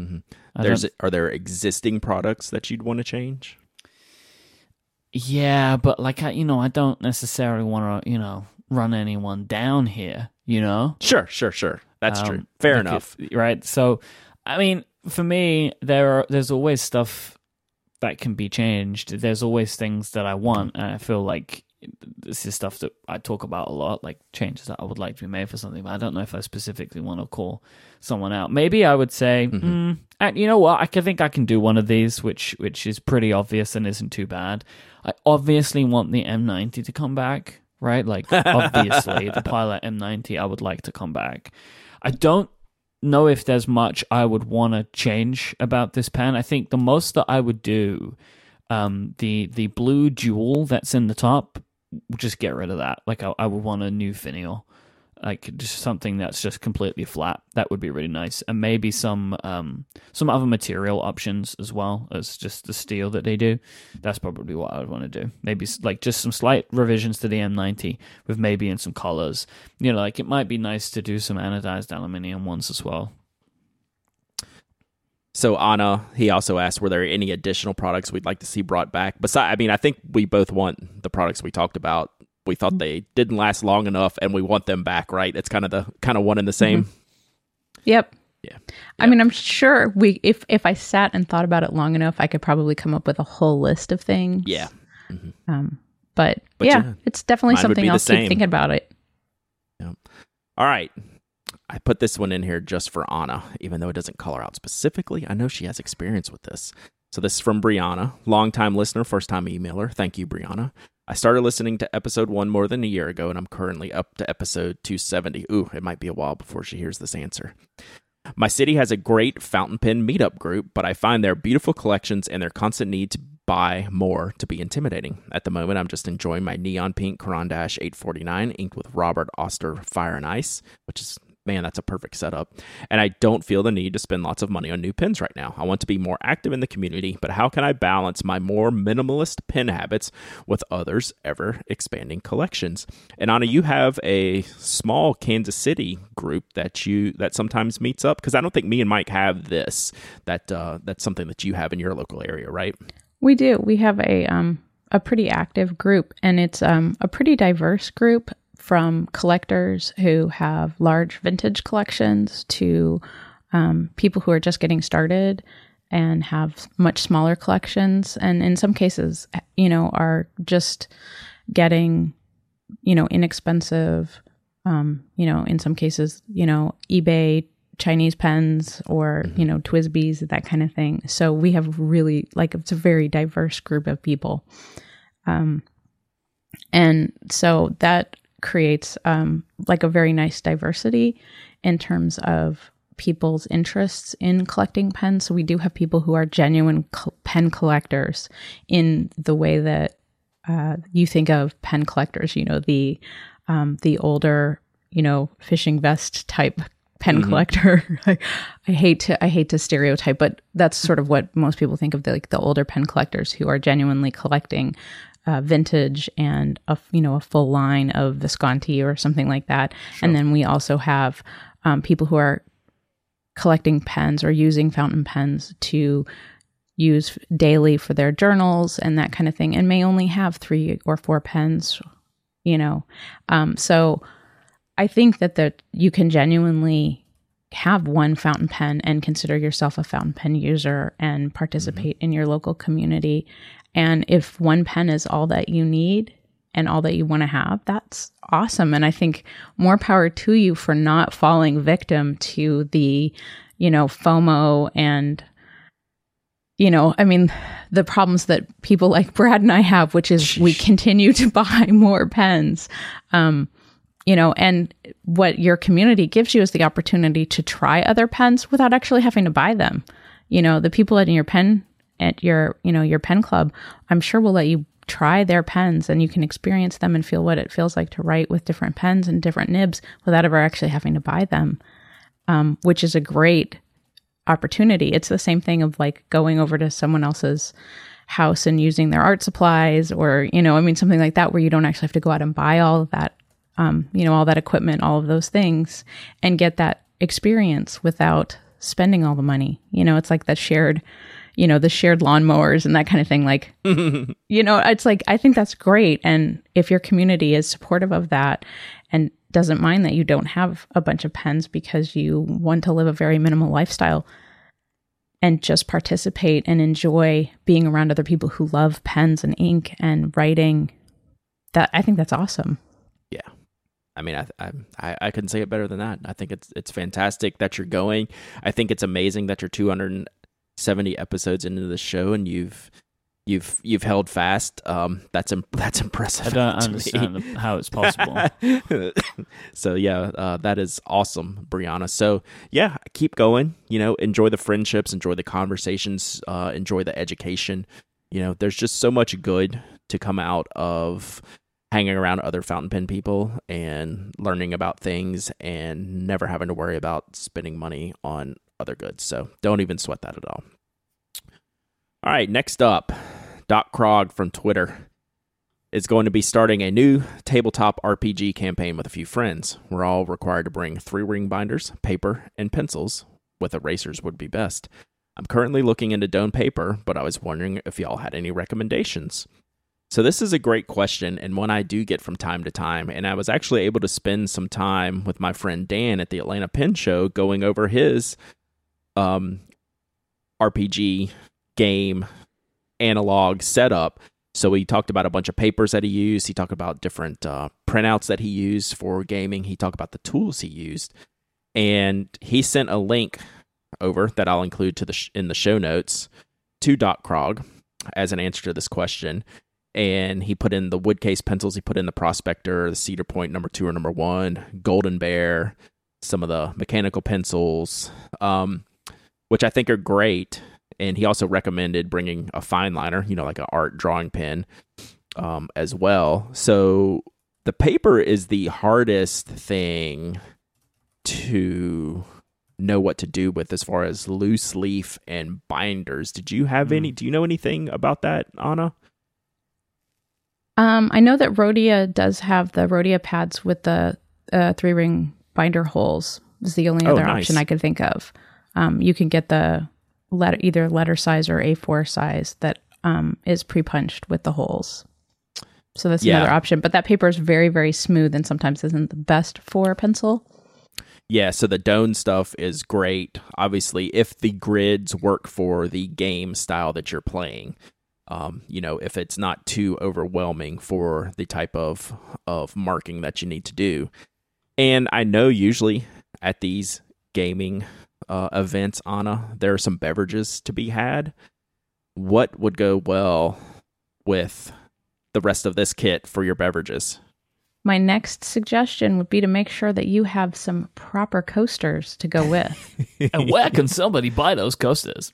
Mhm. There's don't- are there existing products that you'd want to change? Yeah, but like I, you know, I don't necessarily want to, you know, run anyone down here. You know, Sure, sure, sure. That's Um, true. Fair like enough. if- right? So, I mean, for me, there are there's always stuff that can be changed. There's always things that I want, and I feel like this is stuff that I talk about a lot, like changes that I would like to be made for something. But I don't know if I specifically want to call someone out. Maybe I would say, mm, and you know what? I think I can do one of these, which which is pretty obvious and isn't too bad. I obviously want the M90 to come back, right? Like obviously the [laughs] Pilot M90 I would like to come back. I don't know if there's much I would want to change about this pen. I think the most that I would do, um, the the blue jewel that's in the top, just get rid of that. Like I, I would want a new finial, like just something that's just completely flat. That would be really nice, and maybe some um some other material options as well as just the steel that they do. That's probably what I would want to do. Maybe like just some slight revisions to the M90 with maybe in some colors. You know, like it might be nice to do some anodized aluminium ones as well. So Ana, he also asked, were there any additional products we'd like to see brought back? Besides, I mean, I think we both want the products we talked about. We thought mm-hmm. they didn't last long enough, and we want them back. Right? It's kind of the kind of one and the same. Mm-hmm. Yep. Yeah. I mean, I'm sure we if if I sat and thought about it long enough, I could probably come up with a whole list of things. Yeah. Mm-hmm. Um, but, But yeah, yeah, it's definitely mine something the I'll keep thinking about it. Yep. All right. I put this one in here just for Ana, even though it doesn't call her out specifically. I know she has experience with this. So this is from Brianna, longtime listener, first time emailer. Thank you, Brianna. I started listening to episode one more than a year ago, and I'm currently up to episode 270. Ooh, it might be a while before she hears this answer. My city has a great fountain pen meetup group, but I find their beautiful collections and their constant need to buy more to be intimidating. At the moment, I'm just enjoying my neon pink Caran d'Ache 849 inked with Robert Oster Fire and Ice, which is man, that's a perfect setup. And I don't feel the need to spend lots of money on new pins right now. I want to be more active in the community, but how can I balance my more minimalist pin habits with others' ever expanding collections? And Ana, you have a small Kansas City group that you that sometimes meets up because I don't think me and Myke have this. That uh, that's something that you have in your local area, right? We do. We have a um a pretty active group, and it's um a pretty diverse group from collectors who have large vintage collections to um, people who are just getting started and have much smaller collections, and in some cases, you know, are just getting you know inexpensive. Um, you know, in some cases, you know, eBay Chinese pens or, you know, TWSBIs, that kind of thing. So we have really like it's a very diverse group of people. Um and so that creates um, like a very nice diversity in terms of people's interests in collecting pens. So we do have people who are genuine co- pen collectors in the way that uh, you think of pen collectors. You know the um, the older you know fishing vest type pen mm-hmm. collector. [laughs] I, I, hate to I hate to stereotype, but that's sort of what most people think of the like the older pen collectors who are genuinely collecting uh, vintage and a you know a full line of Visconti or something like that. Sure. And then we also have um, people who are collecting pens or using fountain pens to use daily for their journals and that kind of thing, and may only have three or four pens. You know, um, so I think that that you can genuinely have one fountain pen and consider yourself a fountain pen user and participate mm-hmm. in your local community. And if one pen is all that you need and all that you want to have, that's awesome. And I think more power to you for not falling victim to the, you know, FOMO and you know, I mean, the problems that people like Brad and I have, which is we continue to [laughs] buy more pens. Um, you know, and what your community gives you is the opportunity to try other pens without actually having to buy them. You know, the people in your pen at your, you know, your pen club, I'm sure we'll let you try their pens and you can experience them and feel what it feels like to write with different pens and different nibs without ever actually having to buy them. Um, which is a great opportunity. It's the same thing of like going over to someone else's house and using their art supplies or, you know, I mean, something like that where you don't actually have to go out and buy all of that um, you know, all that equipment, all of those things, and get that experience without spending all the money. You know, it's like that shared, you know, the shared lawnmowers and that kind of thing. Like, [laughs] you know, it's like, I think that's great. And if your community is supportive of that and doesn't mind that you don't have a bunch of pens because you want to live a very minimal lifestyle and just participate and enjoy being around other people who love pens and ink and writing, that I think that's awesome. Yeah. I mean, I, I I couldn't say it better than that. I think it's it's fantastic that you're going. I think it's amazing that you're 270 episodes into the show and you've you've you've held fast. Um, that's that's impressive. I don't [laughs] understand me. how it's possible. [laughs] so yeah, uh, that is awesome, Brianna. So yeah, keep going. You know, enjoy the friendships, enjoy the conversations, uh, enjoy the education. You know, there's just so much good to come out of hanging around other fountain pen people and learning about things and never having to worry about spending money on other goods. So don't even sweat that at all. All right, next up, Doc Krog from Twitter is going to be starting a new tabletop RPG campaign with a few friends. We're all required to bring three ring binders, paper, and pencils, with erasers would be best. I'm currently looking into Doane paper, but I was wondering if y'all had any recommendations. So, this is a great question and one I do get from time to time. And I was actually able to spend some time with my friend Dan at the Atlanta Pen Show going over his um, RPG game analog setup. So, he talked about a bunch of papers that he used. He talked about different uh, printouts that he used for gaming. He talked about the tools he used. And he sent a link over that I'll include to the sh- in the show notes to Doc Krog as an answer to this question and he put in the woodcase pencils. He put in the Prospector, the Cedar Pointe number two or number one, Golden Bear, some of the mechanical pencils, um, which I think are great. And he also recommended bringing a fine liner, you know, like an art drawing pen, um, as well. So the paper is the hardest thing to know what to do with as far as loose leaf and binders. Did you have mm. any? Do you know anything about that, Ana? Um, I know that Rhodia does have the Rhodia pads with the uh, three ring binder holes. Is the only oh, other nice. option I could think of. Um, you can get the letter either letter size or A4 size that um, is pre punched with the holes. So that's yeah. another option. But that paper is very very smooth and sometimes isn't the best for a pencil. Yeah, so the Doane stuff is great. Obviously, if the grids work for the game style that you're playing um, you know, if it's not too overwhelming for the type of of marking that you need to do. And I know usually at these gaming uh, events, Ana, there are some beverages to be had. What would go well with the rest of this kit for your beverages. My next suggestion would be to make sure that you have some proper coasters to go with. [laughs] and where can somebody buy those coasters?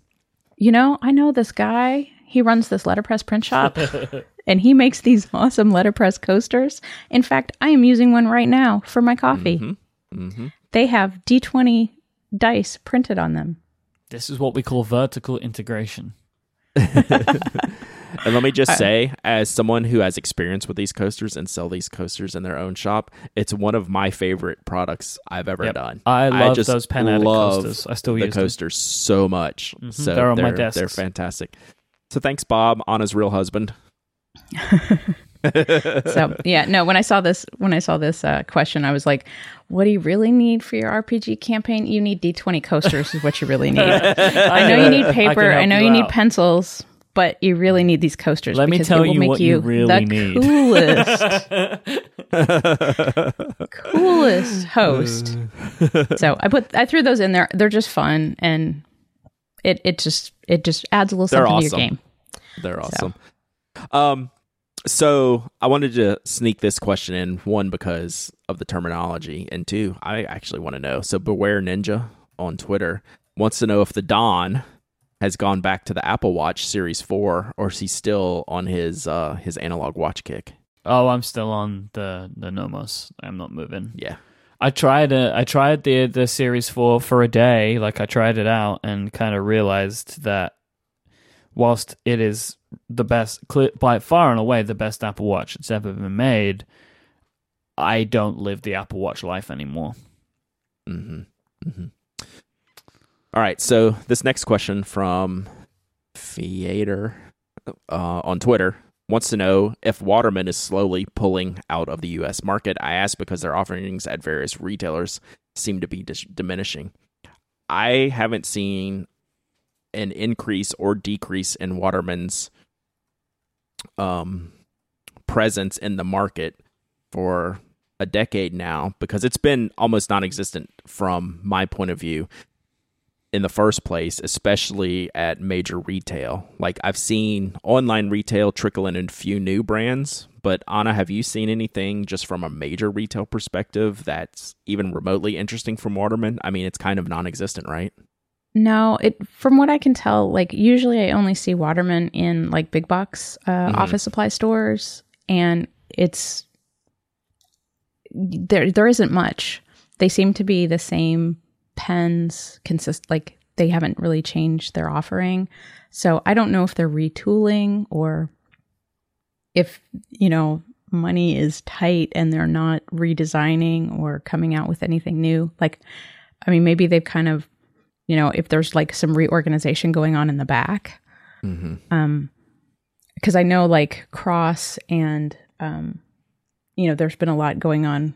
you know, I know this guy. He runs this letterpress print shop [laughs] and he makes these [laughs] awesome letterpress coasters. In fact, I am using one right now for my coffee. Mm-hmm. They have D20 dice printed on them. This is what we call vertical integration. [laughs] And let me just say, as someone who has experience with these coasters and sell these coasters in their own shop, it's one of my favorite products I've ever Yep. done. I love just those pen addict coasters. I still the use them. coasters so much. Mm-hmm. So They're on my desk. They're fantastic. So thanks, Bob, Ana's real husband. [laughs] [laughs] So yeah, no. When I saw this, when I saw this uh, question, I was like, "What do you really need for your RPG campaign? You need D twenty coasters. is what you really need. [laughs] I know you need paper. I, help know you you, need pencils, but you really need these coasters. Let me because tell you make what you you really the need. coolest, [laughs] coolest host. so I put I threw those in there. They're just fun and it it just it just adds a little They're something to your game. They're awesome. Um, so I wanted to sneak this question in one because of the terminology, and two, I actually want to know. So Beware Ninja on Twitter wants to know if the Don has gone back to the Apple Watch Series Four, or is he still on his uh his analog watch kick? Oh, I'm still on the the Nomos. I'm not moving. Yeah. I tried I tried the the Series Four for a day. Like I tried it out and kind of realized that whilst it is the best, by far and away the best Apple Watch that's ever been made, I don't live the Apple Watch life anymore. Mm-hmm. Mm-hmm. All right. So this next question from Theater uh, on Twitter wants to know if Waterman is slowly pulling out of the U.S. market. I ask because their offerings at various retailers seem to be dis- diminishing. I haven't seen an increase or decrease in Waterman's um, presence in the market for a decade now because it's been almost non-existent from my point of view in the first place especially at major retail. Like i've seen online retail trickle in a few new brands but ana have you seen anything just from a major retail perspective that's even remotely interesting from waterman? I mean it's kind of non-existent right No, it from what I can tell, like usually I only see Waterman in like big box uh, office supply stores, and it's there. There isn't much. They seem to be the same pens, consist like they haven't really changed their offering. So I don't know if they're retooling or if you know money is tight and they're not redesigning or coming out with anything new. Like, I mean, maybe they've kind of you know, if there's like some reorganization going on in the back. mm-hmm. Um, because I know like Cross and um, you know, there's been a lot going on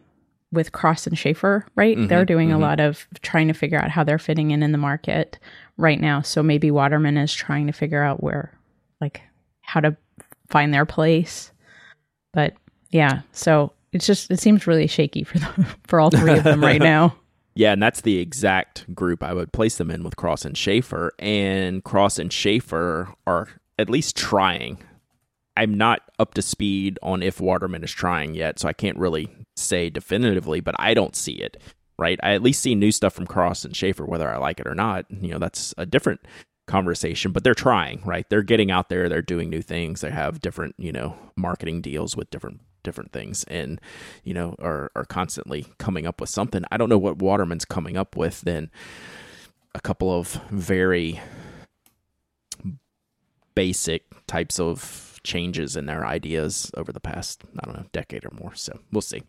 with Cross and Sheaffer, right? Mhm, they're doing mhm. a lot of trying to figure out how they're fitting in in the market right now. So maybe Waterman is trying to figure out where, like, how to find their place. But yeah, so it's just it seems really shaky for the, [laughs] for all three of them right [laughs] now. Yeah, and that's the exact group I would place them in with Cross and Sheaffer. And Cross and Sheaffer are at least trying. I'm not up to speed on if Waterman is trying yet, so I can't really say definitively, but I don't see it. Right? I at least see new stuff from Cross and Sheaffer, whether I like it or not. You know, that's a different conversation, but they're trying, right? They're getting out there, they're doing new things, they have different, you know, marketing deals with different different things and you know are are constantly coming up with something. I don't know what Waterman's coming up with then a couple of very basic types of changes in their ideas over the past I don't know decade or more. So we'll see.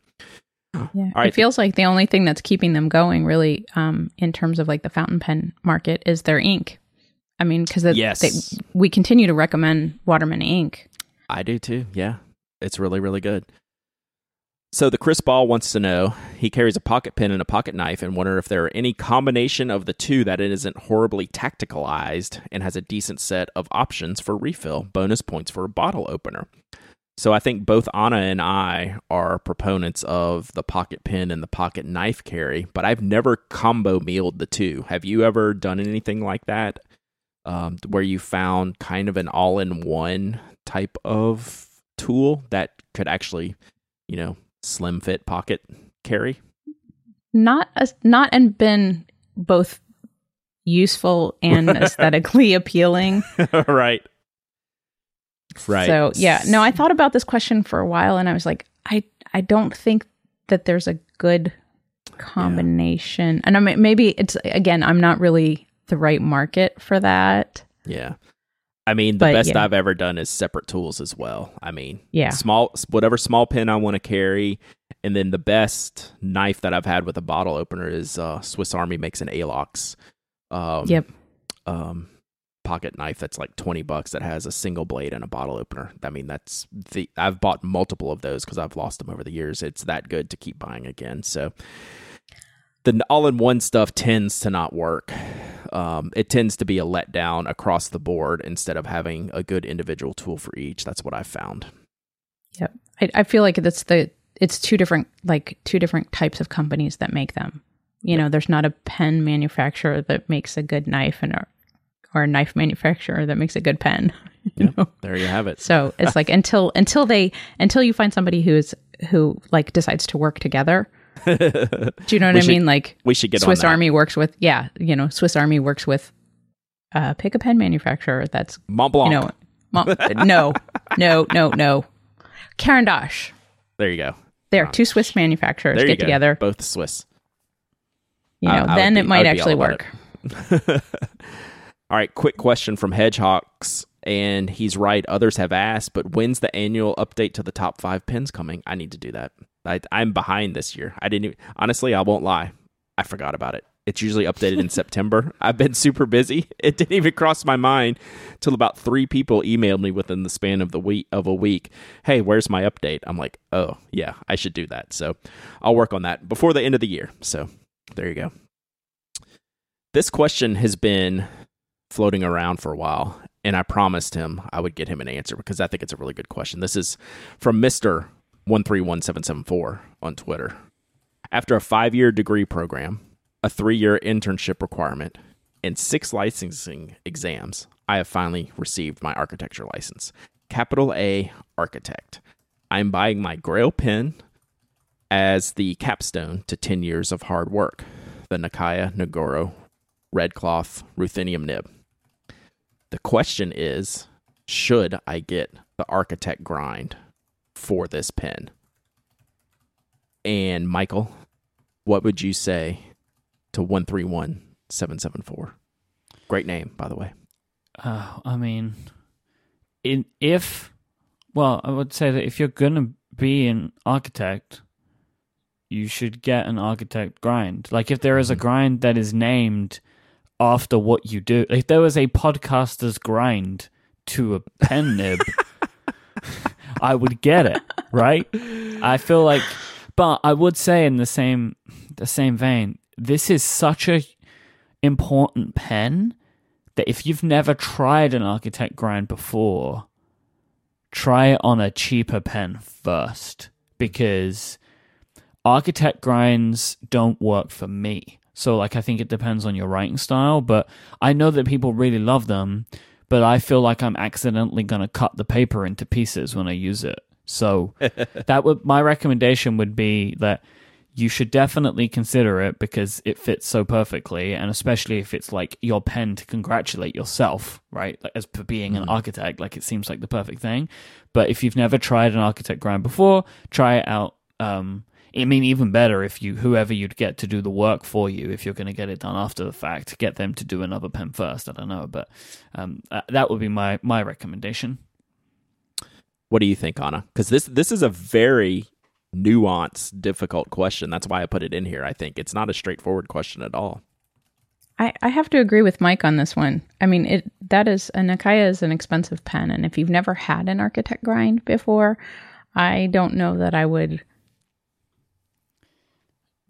Yeah, All right. it feels like the only thing that's keeping them going, really, um, in terms of like the fountain pen market, is their ink. I mean, because Yes. we continue to recommend Waterman ink. I do too. Yeah. It's really, really good. So the Chris Ball wants to know he carries a pocket pen and a pocket knife and wonder if there are any combination of the two that isn't horribly tacticalized and has a decent set of options for refill, bonus points for a bottle opener. So I think both Ana and I are proponents of the pocket pen and the pocket knife carry, but I've never combo mealed the two. Have you ever done anything like that? Um, where you found kind of an all-in-one type of tool that could actually, you know, slim fit pocket carry. Not a, not and been both useful and [laughs] aesthetically appealing. [laughs] right. Right. So yeah, no, I thought about this question for a while and I was like, I I don't think that there's a good combination. And I mean maybe it's again, I'm not really the right market for that. Yeah. I mean, the But, best yeah. I've ever done is separate tools as well. I mean, Yeah. small whatever small pin I want to carry, and then the best knife that I've had with a bottle opener is uh, Swiss Army makes an Alox. Um, Yep. Um, pocket knife that's like twenty bucks that has a single blade and a bottle opener. I mean, that's the I've bought multiple of those because I've lost them over the years. It's that good to keep buying again. So the all-in-one stuff tends to not work. Um, it tends to be a letdown across the board instead of having a good individual tool for each. That's what I've found. Yep. I, I feel like that's the it's two different like two different types of companies that make them. You know, there's not a pen manufacturer that makes a good knife and a, or a knife manufacturer that makes a good pen. [laughs] You know? There you have it. So it's [laughs] like until until they until you find somebody who's who like decides to work together. [laughs] Do you know what We I should mean? Like we should get Swiss. Army works with yeah, you know, Swiss Army works with uh pick a pen manufacturer that's Mont Blanc. you know mo- no, no, no, no. Caran d'Ache. there you go. There, two Swiss manufacturers There get together. Both Swiss. You know, I then be- it might actually work. All right, quick question from Hedgehogs, and he's right. Others have asked, but when's the annual update to the top five pins coming? I need to do that. I, I'm behind this year. I didn't even, honestly. I won't lie. I forgot about it. It's usually updated in [laughs] September. I've been super busy. [laughs] It didn't even cross my mind till about three people emailed me within the span of the week of a week. Hey, where's my update? I'm like, oh yeah, I should do that. So I'll work on that before the end of the year. So there you go. This question has been floating around for a while, and I promised him I would get him an answer because I think it's a really good question. This is from Mister One Three One Seven Seven Four on Twitter. After a five-year degree program, a three-year internship requirement, and six licensing exams, I have finally received my architecture license. Capital A Architect. I'm buying my Grail pen as the capstone to 10 years of hard work. The Nakaya Nagoro red cloth ruthenium nib. The question is should I get the architect grind for this pen? And Michael, what would you say to 131774? Great name, by the way. Uh, I mean, in if well, I would say that if you're gonna be an architect, you should get an architect grind. Like if there is a grind that is named after what you do, if there was a podcaster's grind to a pen nib, [laughs] [laughs] I would get it, right? I feel like, but I would say in the same the same vein, this is such a important pen that if you've never tried an architect grind before, try it on a cheaper pen first because architect grinds don't work for me. So like I think it depends on your writing style, but I know that people really love them, but I feel like I'm accidentally going to cut the paper into pieces when I use it. So [laughs] that would my recommendation would be that you should definitely consider it because it fits so perfectly and especially if it's like your pen to congratulate yourself right like as for being an architect like it seems like the perfect thing but if you've never tried an architect grind before try it out um I mean, even better if you whoever you'd get to do the work for you, if you're going to get it done after the fact, get them to do another pen first. I don't know, but um, uh, that would be my my recommendation. What do you think, Ana? Because this this is a very nuanced, difficult question. That's why I put it in here. I think it's not a straightforward question at all. I, I have to agree with Myke on this one. I mean, it that is a Nakaya is an expensive pen, and if you've never had an architect grind before, I don't know that I would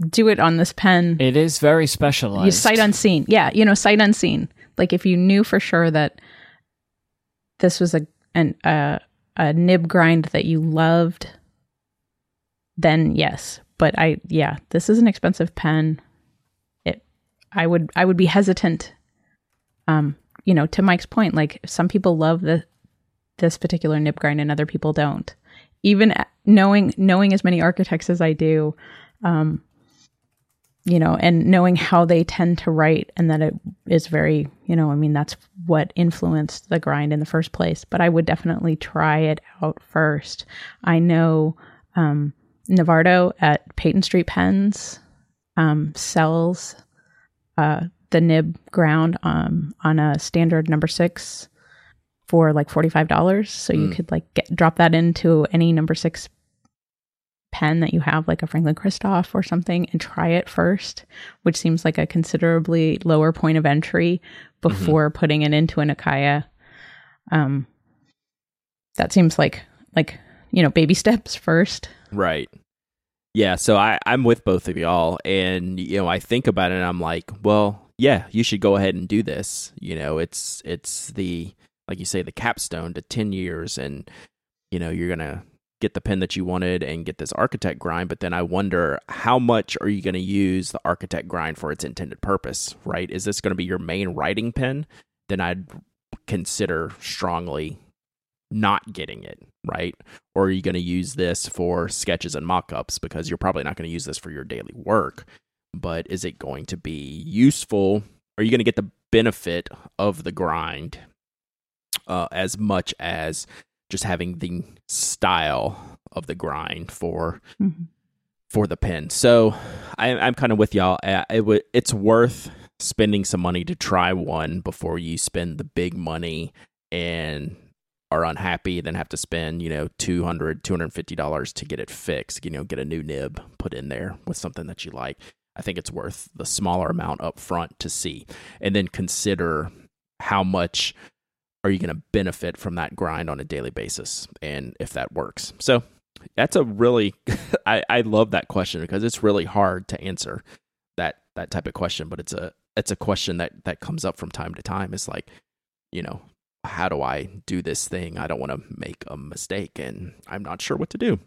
do it on this pen. It is very specialized. You sight unseen, yeah, you know, sight unseen. Like if you knew for sure that this was a an uh, a nib grind that you loved, then yes. But I, yeah, this is an expensive pen. It, I would, I would be hesitant. Um, you know, to Myke's point, like some people love the this particular nib grind and other people don't. even knowing knowing as many architects as I do, um, you know, and knowing how they tend to write, and that it is very, you know, I mean, that's what influenced the grind in the first place. But I would definitely try it out first. I know um, Navardo at Peyton Street Pens um, sells uh, the nib ground um, on a standard number six for like forty five dollars. So you Mm. could like get drop that into any number six pen that you have, like a Franklin Christoph or something, and try it first, which seems like a considerably lower point of entry before putting it into a Nakaya. Um, that seems like like you know baby [laughs] steps first. Right. Yeah, so I, I'm with both of y'all and you know, I think about it and I'm like, well, yeah, you should go ahead and do this. You know, it's it's the like you say, the capstone to ten years and you know, you're gonna get the pen that you wanted and get this architect grind, but then I wonder how much are you gonna use the architect grind for its intended purpose, right? Is this gonna be your main writing pen? Then I'd consider strongly not getting it, right? Or are you going to use this for sketches and mock-ups because you're probably not going to use this for your daily work, but is it going to be useful? Are you going to get the benefit of the grind uh, as much as just having the style of the grind for Mhm. for the pen? So I, I'm kind of with y'all. Uh, It w- it's worth spending some money to try one before you spend the big money and are unhappy then have to spend you know 200 250 dollars to get it fixed you know get a new nib put in there with something that you like i think it's worth the smaller amount up front to see and then consider how much are you going to benefit from that grind on a daily basis and if that works so that's a really [laughs] I, I love that question because it's really hard to answer that that type of question but it's a it's a question that that comes up from time to time it's like you know how do I do this thing? I don't want to make a mistake and I'm not sure what to do.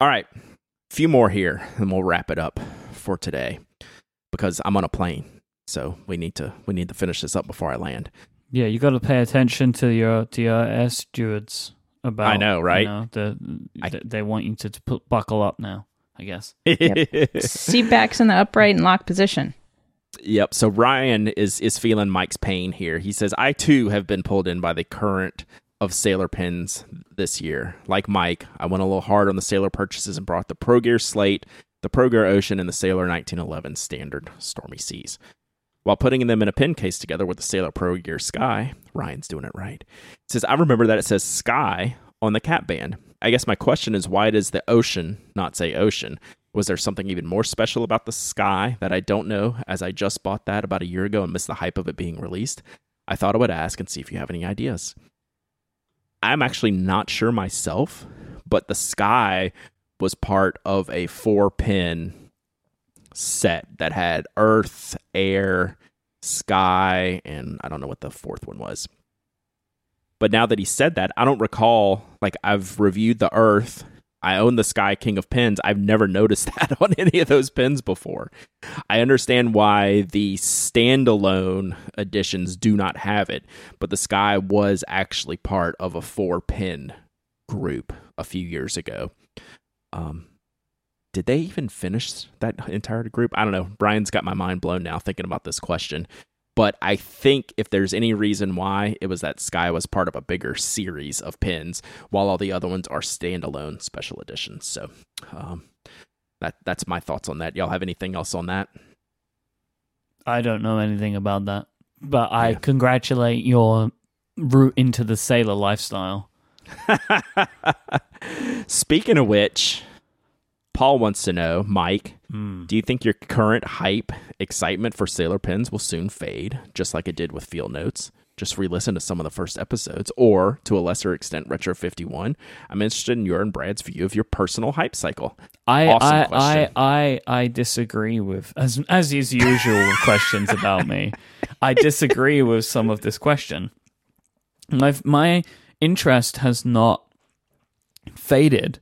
All right, a few more here and we'll wrap it up for today because I'm on a plane. So we need to we need to finish this up before I land. Yeah, you got to pay attention to your to your air stewards about. I know, right? You know, the, I- they want you to, to put, buckle up now. I guess. [laughs] Seat backs in the upright and lock position. Yep. So Ryan is is feeling Myke's pain here. He says, "I too have been pulled in by the current of Sailor pins this year. Like Mike, I went a little hard on the Sailor purchases and brought the Pro Gear Slate, the Pro Gear Ocean, and the Sailor 1911 Standard Stormy Seas. While putting them in a pin case together with the Sailor Pro Gear Sky, Ryan's doing it right. He says, I remember that it says Sky on the cap band. I guess my question is, why does the Ocean not say Ocean? Was there something even more special about the Sky that I don't know, as I just bought that about a year ago and missed the hype of it being released? I thought I would ask and see if you have any ideas. I'm actually not sure myself, but the Sky was part of a four pin set that had Earth, Air, Sky, and I don't know what the fourth one was. But now that he said that, I don't recall. Like, I've reviewed the Earth. I own the Sky King of Pins. I've never noticed [laughs] that on any of those pins before. I understand why the standalone editions do not have it, but the Sky was actually part of a four pin group a few years ago. Um, did they even finish that entire group? I don't know. Brian's got my mind blown now thinking about this question. But I think if there's any reason why, it was that Sky was part of a bigger series of pins, while all the other ones are standalone special editions. So um, that that's my thoughts on that. Y'all have anything else on that? I don't know anything about that, but I Yeah. congratulate your route into the sailor lifestyle. [laughs] Speaking of which, Paul wants to know, Myke, Hmm. do you think your current hype, excitement for Sailor Pins will soon fade, just like it did with Field Notes? Just re listen to some of the first episodes, or to a lesser extent, Retro 51. I'm interested in your and Brad's view of your personal hype cycle. I, Awesome I, I, question. I, I disagree with as as is usual with questions about me. I disagree with some of this question. My my interest has not faded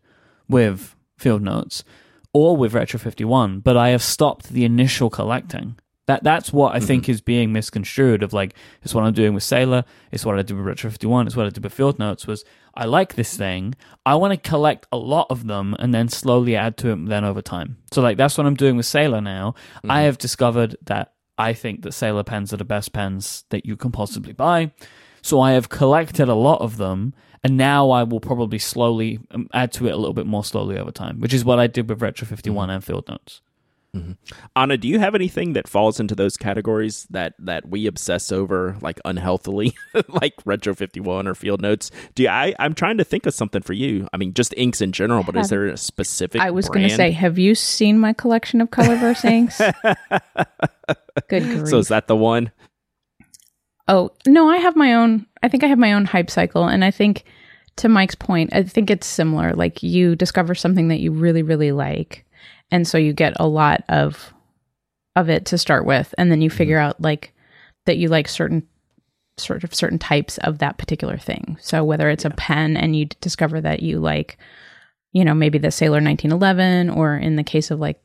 with field notes or with Retro 51, but I have stopped the initial collecting. That that's what I mm-hmm. think is being misconstrued. Of like, it's what I'm doing with Sailor. It's what I did with Retro 51. It's what I did with Field Notes. Was I like this thing? I want to collect a lot of them and then slowly add to it then over time. So like that's what I'm doing with Sailor now. I mm-hmm. have discovered that I think that Sailor pens are the best pens that you can possibly buy. So I have collected a lot of them, and now I will probably slowly um, add to it a little bit more slowly over time, which is what I did with Retro 51 and Field Notes. Ana, do you have anything that falls into those categories that that we obsess over like unhealthily, [laughs] like Retro 51 or Field Notes? Do you, I I'm trying to think of something for you. I mean, just inks in general, but is there a specific I was going to say, have you seen my collection of Colorverse inks? [laughs] Good grief. So is that the one? Oh, no, I have my own. I think I have my own hype cycle. And I think, to Myke's point, I think it's similar. Like you discover something that you really, really like. And so you get a lot of of it to start with. And then you figure out like that you like certain sort of certain types of that particular thing. So whether it's a pen and you discover that you like, you know, maybe the Sailor 1911, or in the case of like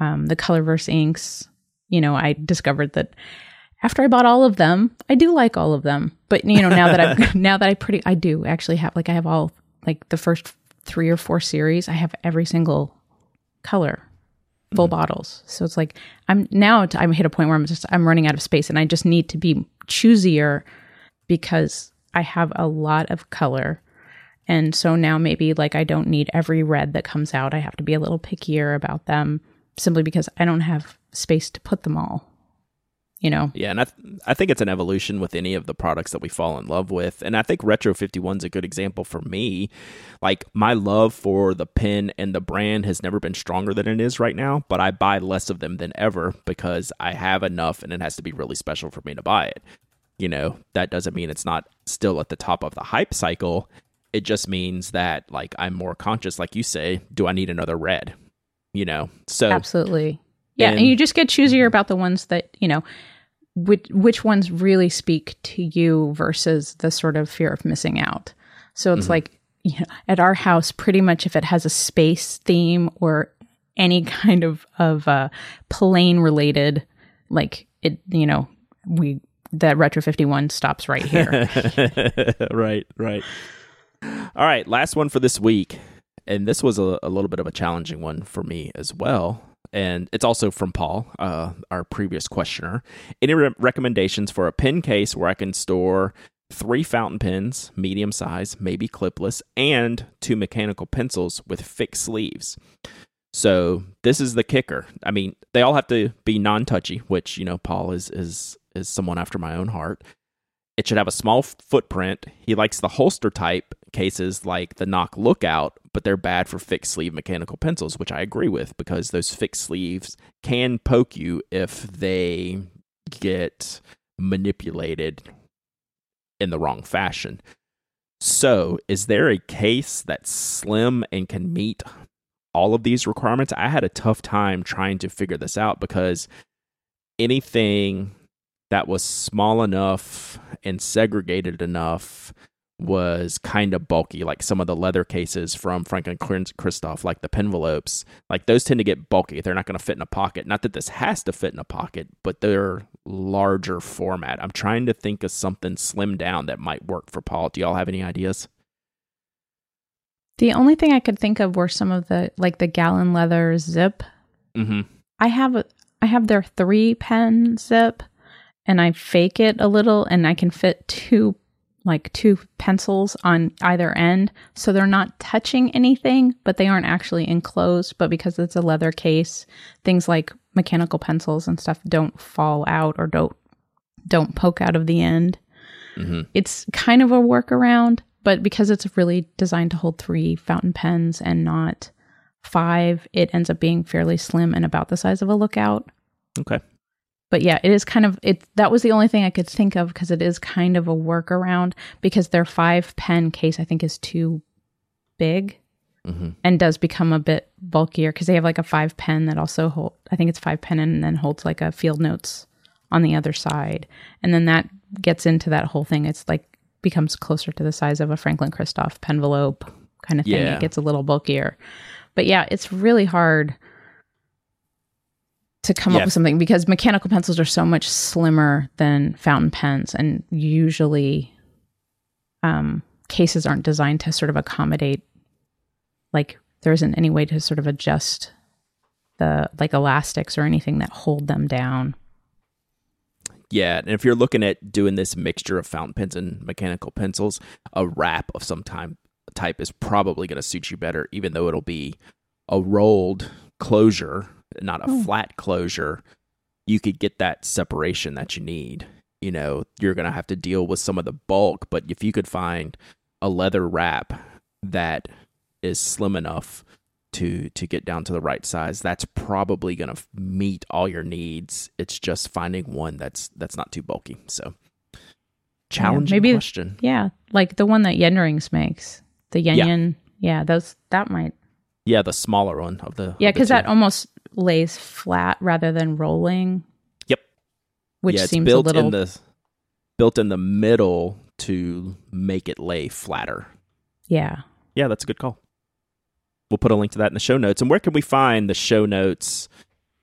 um, the Colorverse inks, you know, I discovered that after I bought all of them, I do like all of them. But you know, now that I've [laughs] now that I pretty I do actually have like I have all like the first three or four series, I have every single color full mm-hmm. bottles. So it's like I'm now t- I'm hit a point where I'm just I'm running out of space and I just need to be choosier because I have a lot of color. And so now maybe like I don't need every red that comes out. I have to be a little pickier about them simply because I don't have space to put them all. You know. Yeah, and I, th- I think it's an evolution with any of the products that we fall in love with. And I think Retro 51 is a good example for me. Like, my love for the pen and the brand has never been stronger than it is right now, but I buy less of them than ever because I have enough and it has to be really special for me to buy it. You know, that doesn't mean it's not still at the top of the hype cycle. It just means that, like, I'm more conscious, like you say, do I need another red? You know, so Absolutely. Yeah, and, And- you just get choosier about the ones that, you know, which which ones really speak to you versus the sort of fear of missing out. So it's like, you know, at our house pretty much if it has a space theme or any [laughs] kind of of uh plane related like it, you know, we that Retro 51 stops right here. [laughs] right, right. All right, last one for this week. And this was a, a little bit of a challenging one for me as well. And it's also from Paul, uh, our previous questioner. Any re- recommendations for a pen case where I can store three fountain pens, medium size, maybe clipless, and two mechanical pencils with fixed sleeves? So this is the kicker. I mean, they all have to be non-touchy, which you know Paul is is is someone after my own heart. It should have a small footprint. He likes the holster type cases like the Nock Lookout, but they're bad for fixed sleeve mechanical pencils, which I agree with because those fixed sleeves can poke you if they get manipulated in the wrong fashion. So, is there a case that's slim and can meet all of these requirements? I had a tough time trying to figure this out because anything that was small enough and segregated enough was kind of bulky like some of the leather cases from franklin Clarence christoph like the penvelopes like those tend to get bulky. They're not going to fit in a pocket. Not that this has to fit in a pocket but they're larger format. I'm trying to think of something slimmed down that might work for paul. Do y'all have any ideas? The only thing I could think of were some of the like the Galen leather zip. Mm-hmm. I have a, I have their three pen zip, and I fake it a little, and I can fit two like two pencils on either end, so they're not touching anything, but they aren't actually enclosed. But because it's a leather case, things like mechanical pencils and stuff don't fall out or don't don't poke out of the end. mm-hmm It's kind of a workaround, but because it's really designed to hold three fountain pens and not five, it ends up being fairly slim and about the size of a lookout. okay But yeah, it is kind of it. That was the only thing I could think of because it is kind of a workaround because their five pen case I think is too big mm-hmm and does become a bit bulkier because they have like a five pen that also hold. I think it's five pen and then holds like a field notes on the other side, and then that gets into that whole thing. It's like becomes closer to the size of a Franklin Christoph penvelope kind of thing. Yeah. It gets a little bulkier, but yeah, it's really hard. To come up with something because mechanical pencils are so much slimmer than fountain pens. And usually um, cases aren't designed to sort of accommodate like there isn't any way to sort of adjust the like elastics or anything that hold them down. Yeah, and if you're looking at doing this mixture of fountain pens and mechanical pencils, a wrap of some time type is probably going to suit you better, even though it'll be a rolled closure, not a Oh. flat closure. You could get that separation that you need. You know, you're going to have to deal with some of the bulk, but if you could find a leather wrap that is slim enough to to get down to the right size that's probably going to meet all your needs it's just finding one that's that's not too bulky so challenging maybe- question yeah like the one that Yenrings makes the yen Yeah. yen yeah those that might yeah the smaller one of the yeah because that almost lays flat rather than rolling. Yep. which yeah, seems built a little in the built in the middle to make it lay flatter. Yeah. Yeah that's a good call. We'll put a link to that in the show notes. And where can we find the show notes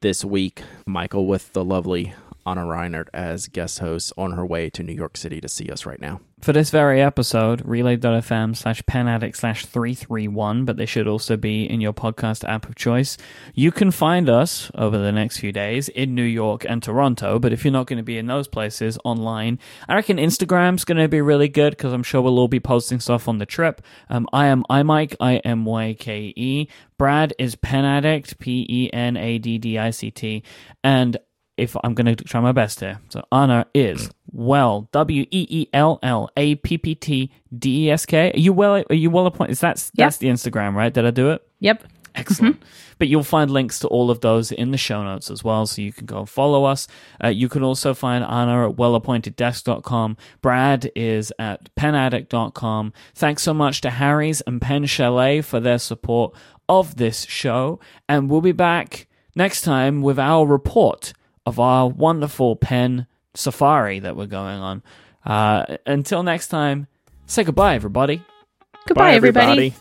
this week michael with the lovely ana reinert as guest host on her way to new york city to see us right now For this very episode, relay.fm slash penaddict slash 331, but they should also be in your podcast app of choice. You can find us over the next few days in New York and Toronto, but if you're not going to be in those places online, I reckon Instagram's going to be really good because I'm sure we'll all be posting stuff on the trip. Um, I am iMyke, I M Y K E. Brad is Penaddict, P E N A D D I C T. And if I'm going to try my best here. So Ana is well W E E L L A P P T D E S K. Are you well? Are you well appointed? Is that's Yeah. that's the Instagram, right? Did I do it? yep Excellent. But you'll find links to all of those in the show notes as well, so you can go and follow us. Uh, you can also find Ana at wellappointeddesk.com. Brad is at penaddict.com. Thanks so much to Harry's and Pen Chalet for their support of this show. And we'll be back next time with our report of our wonderful pen safari that we're going on. Uh, until next time, say goodbye, everybody. goodbye everybody.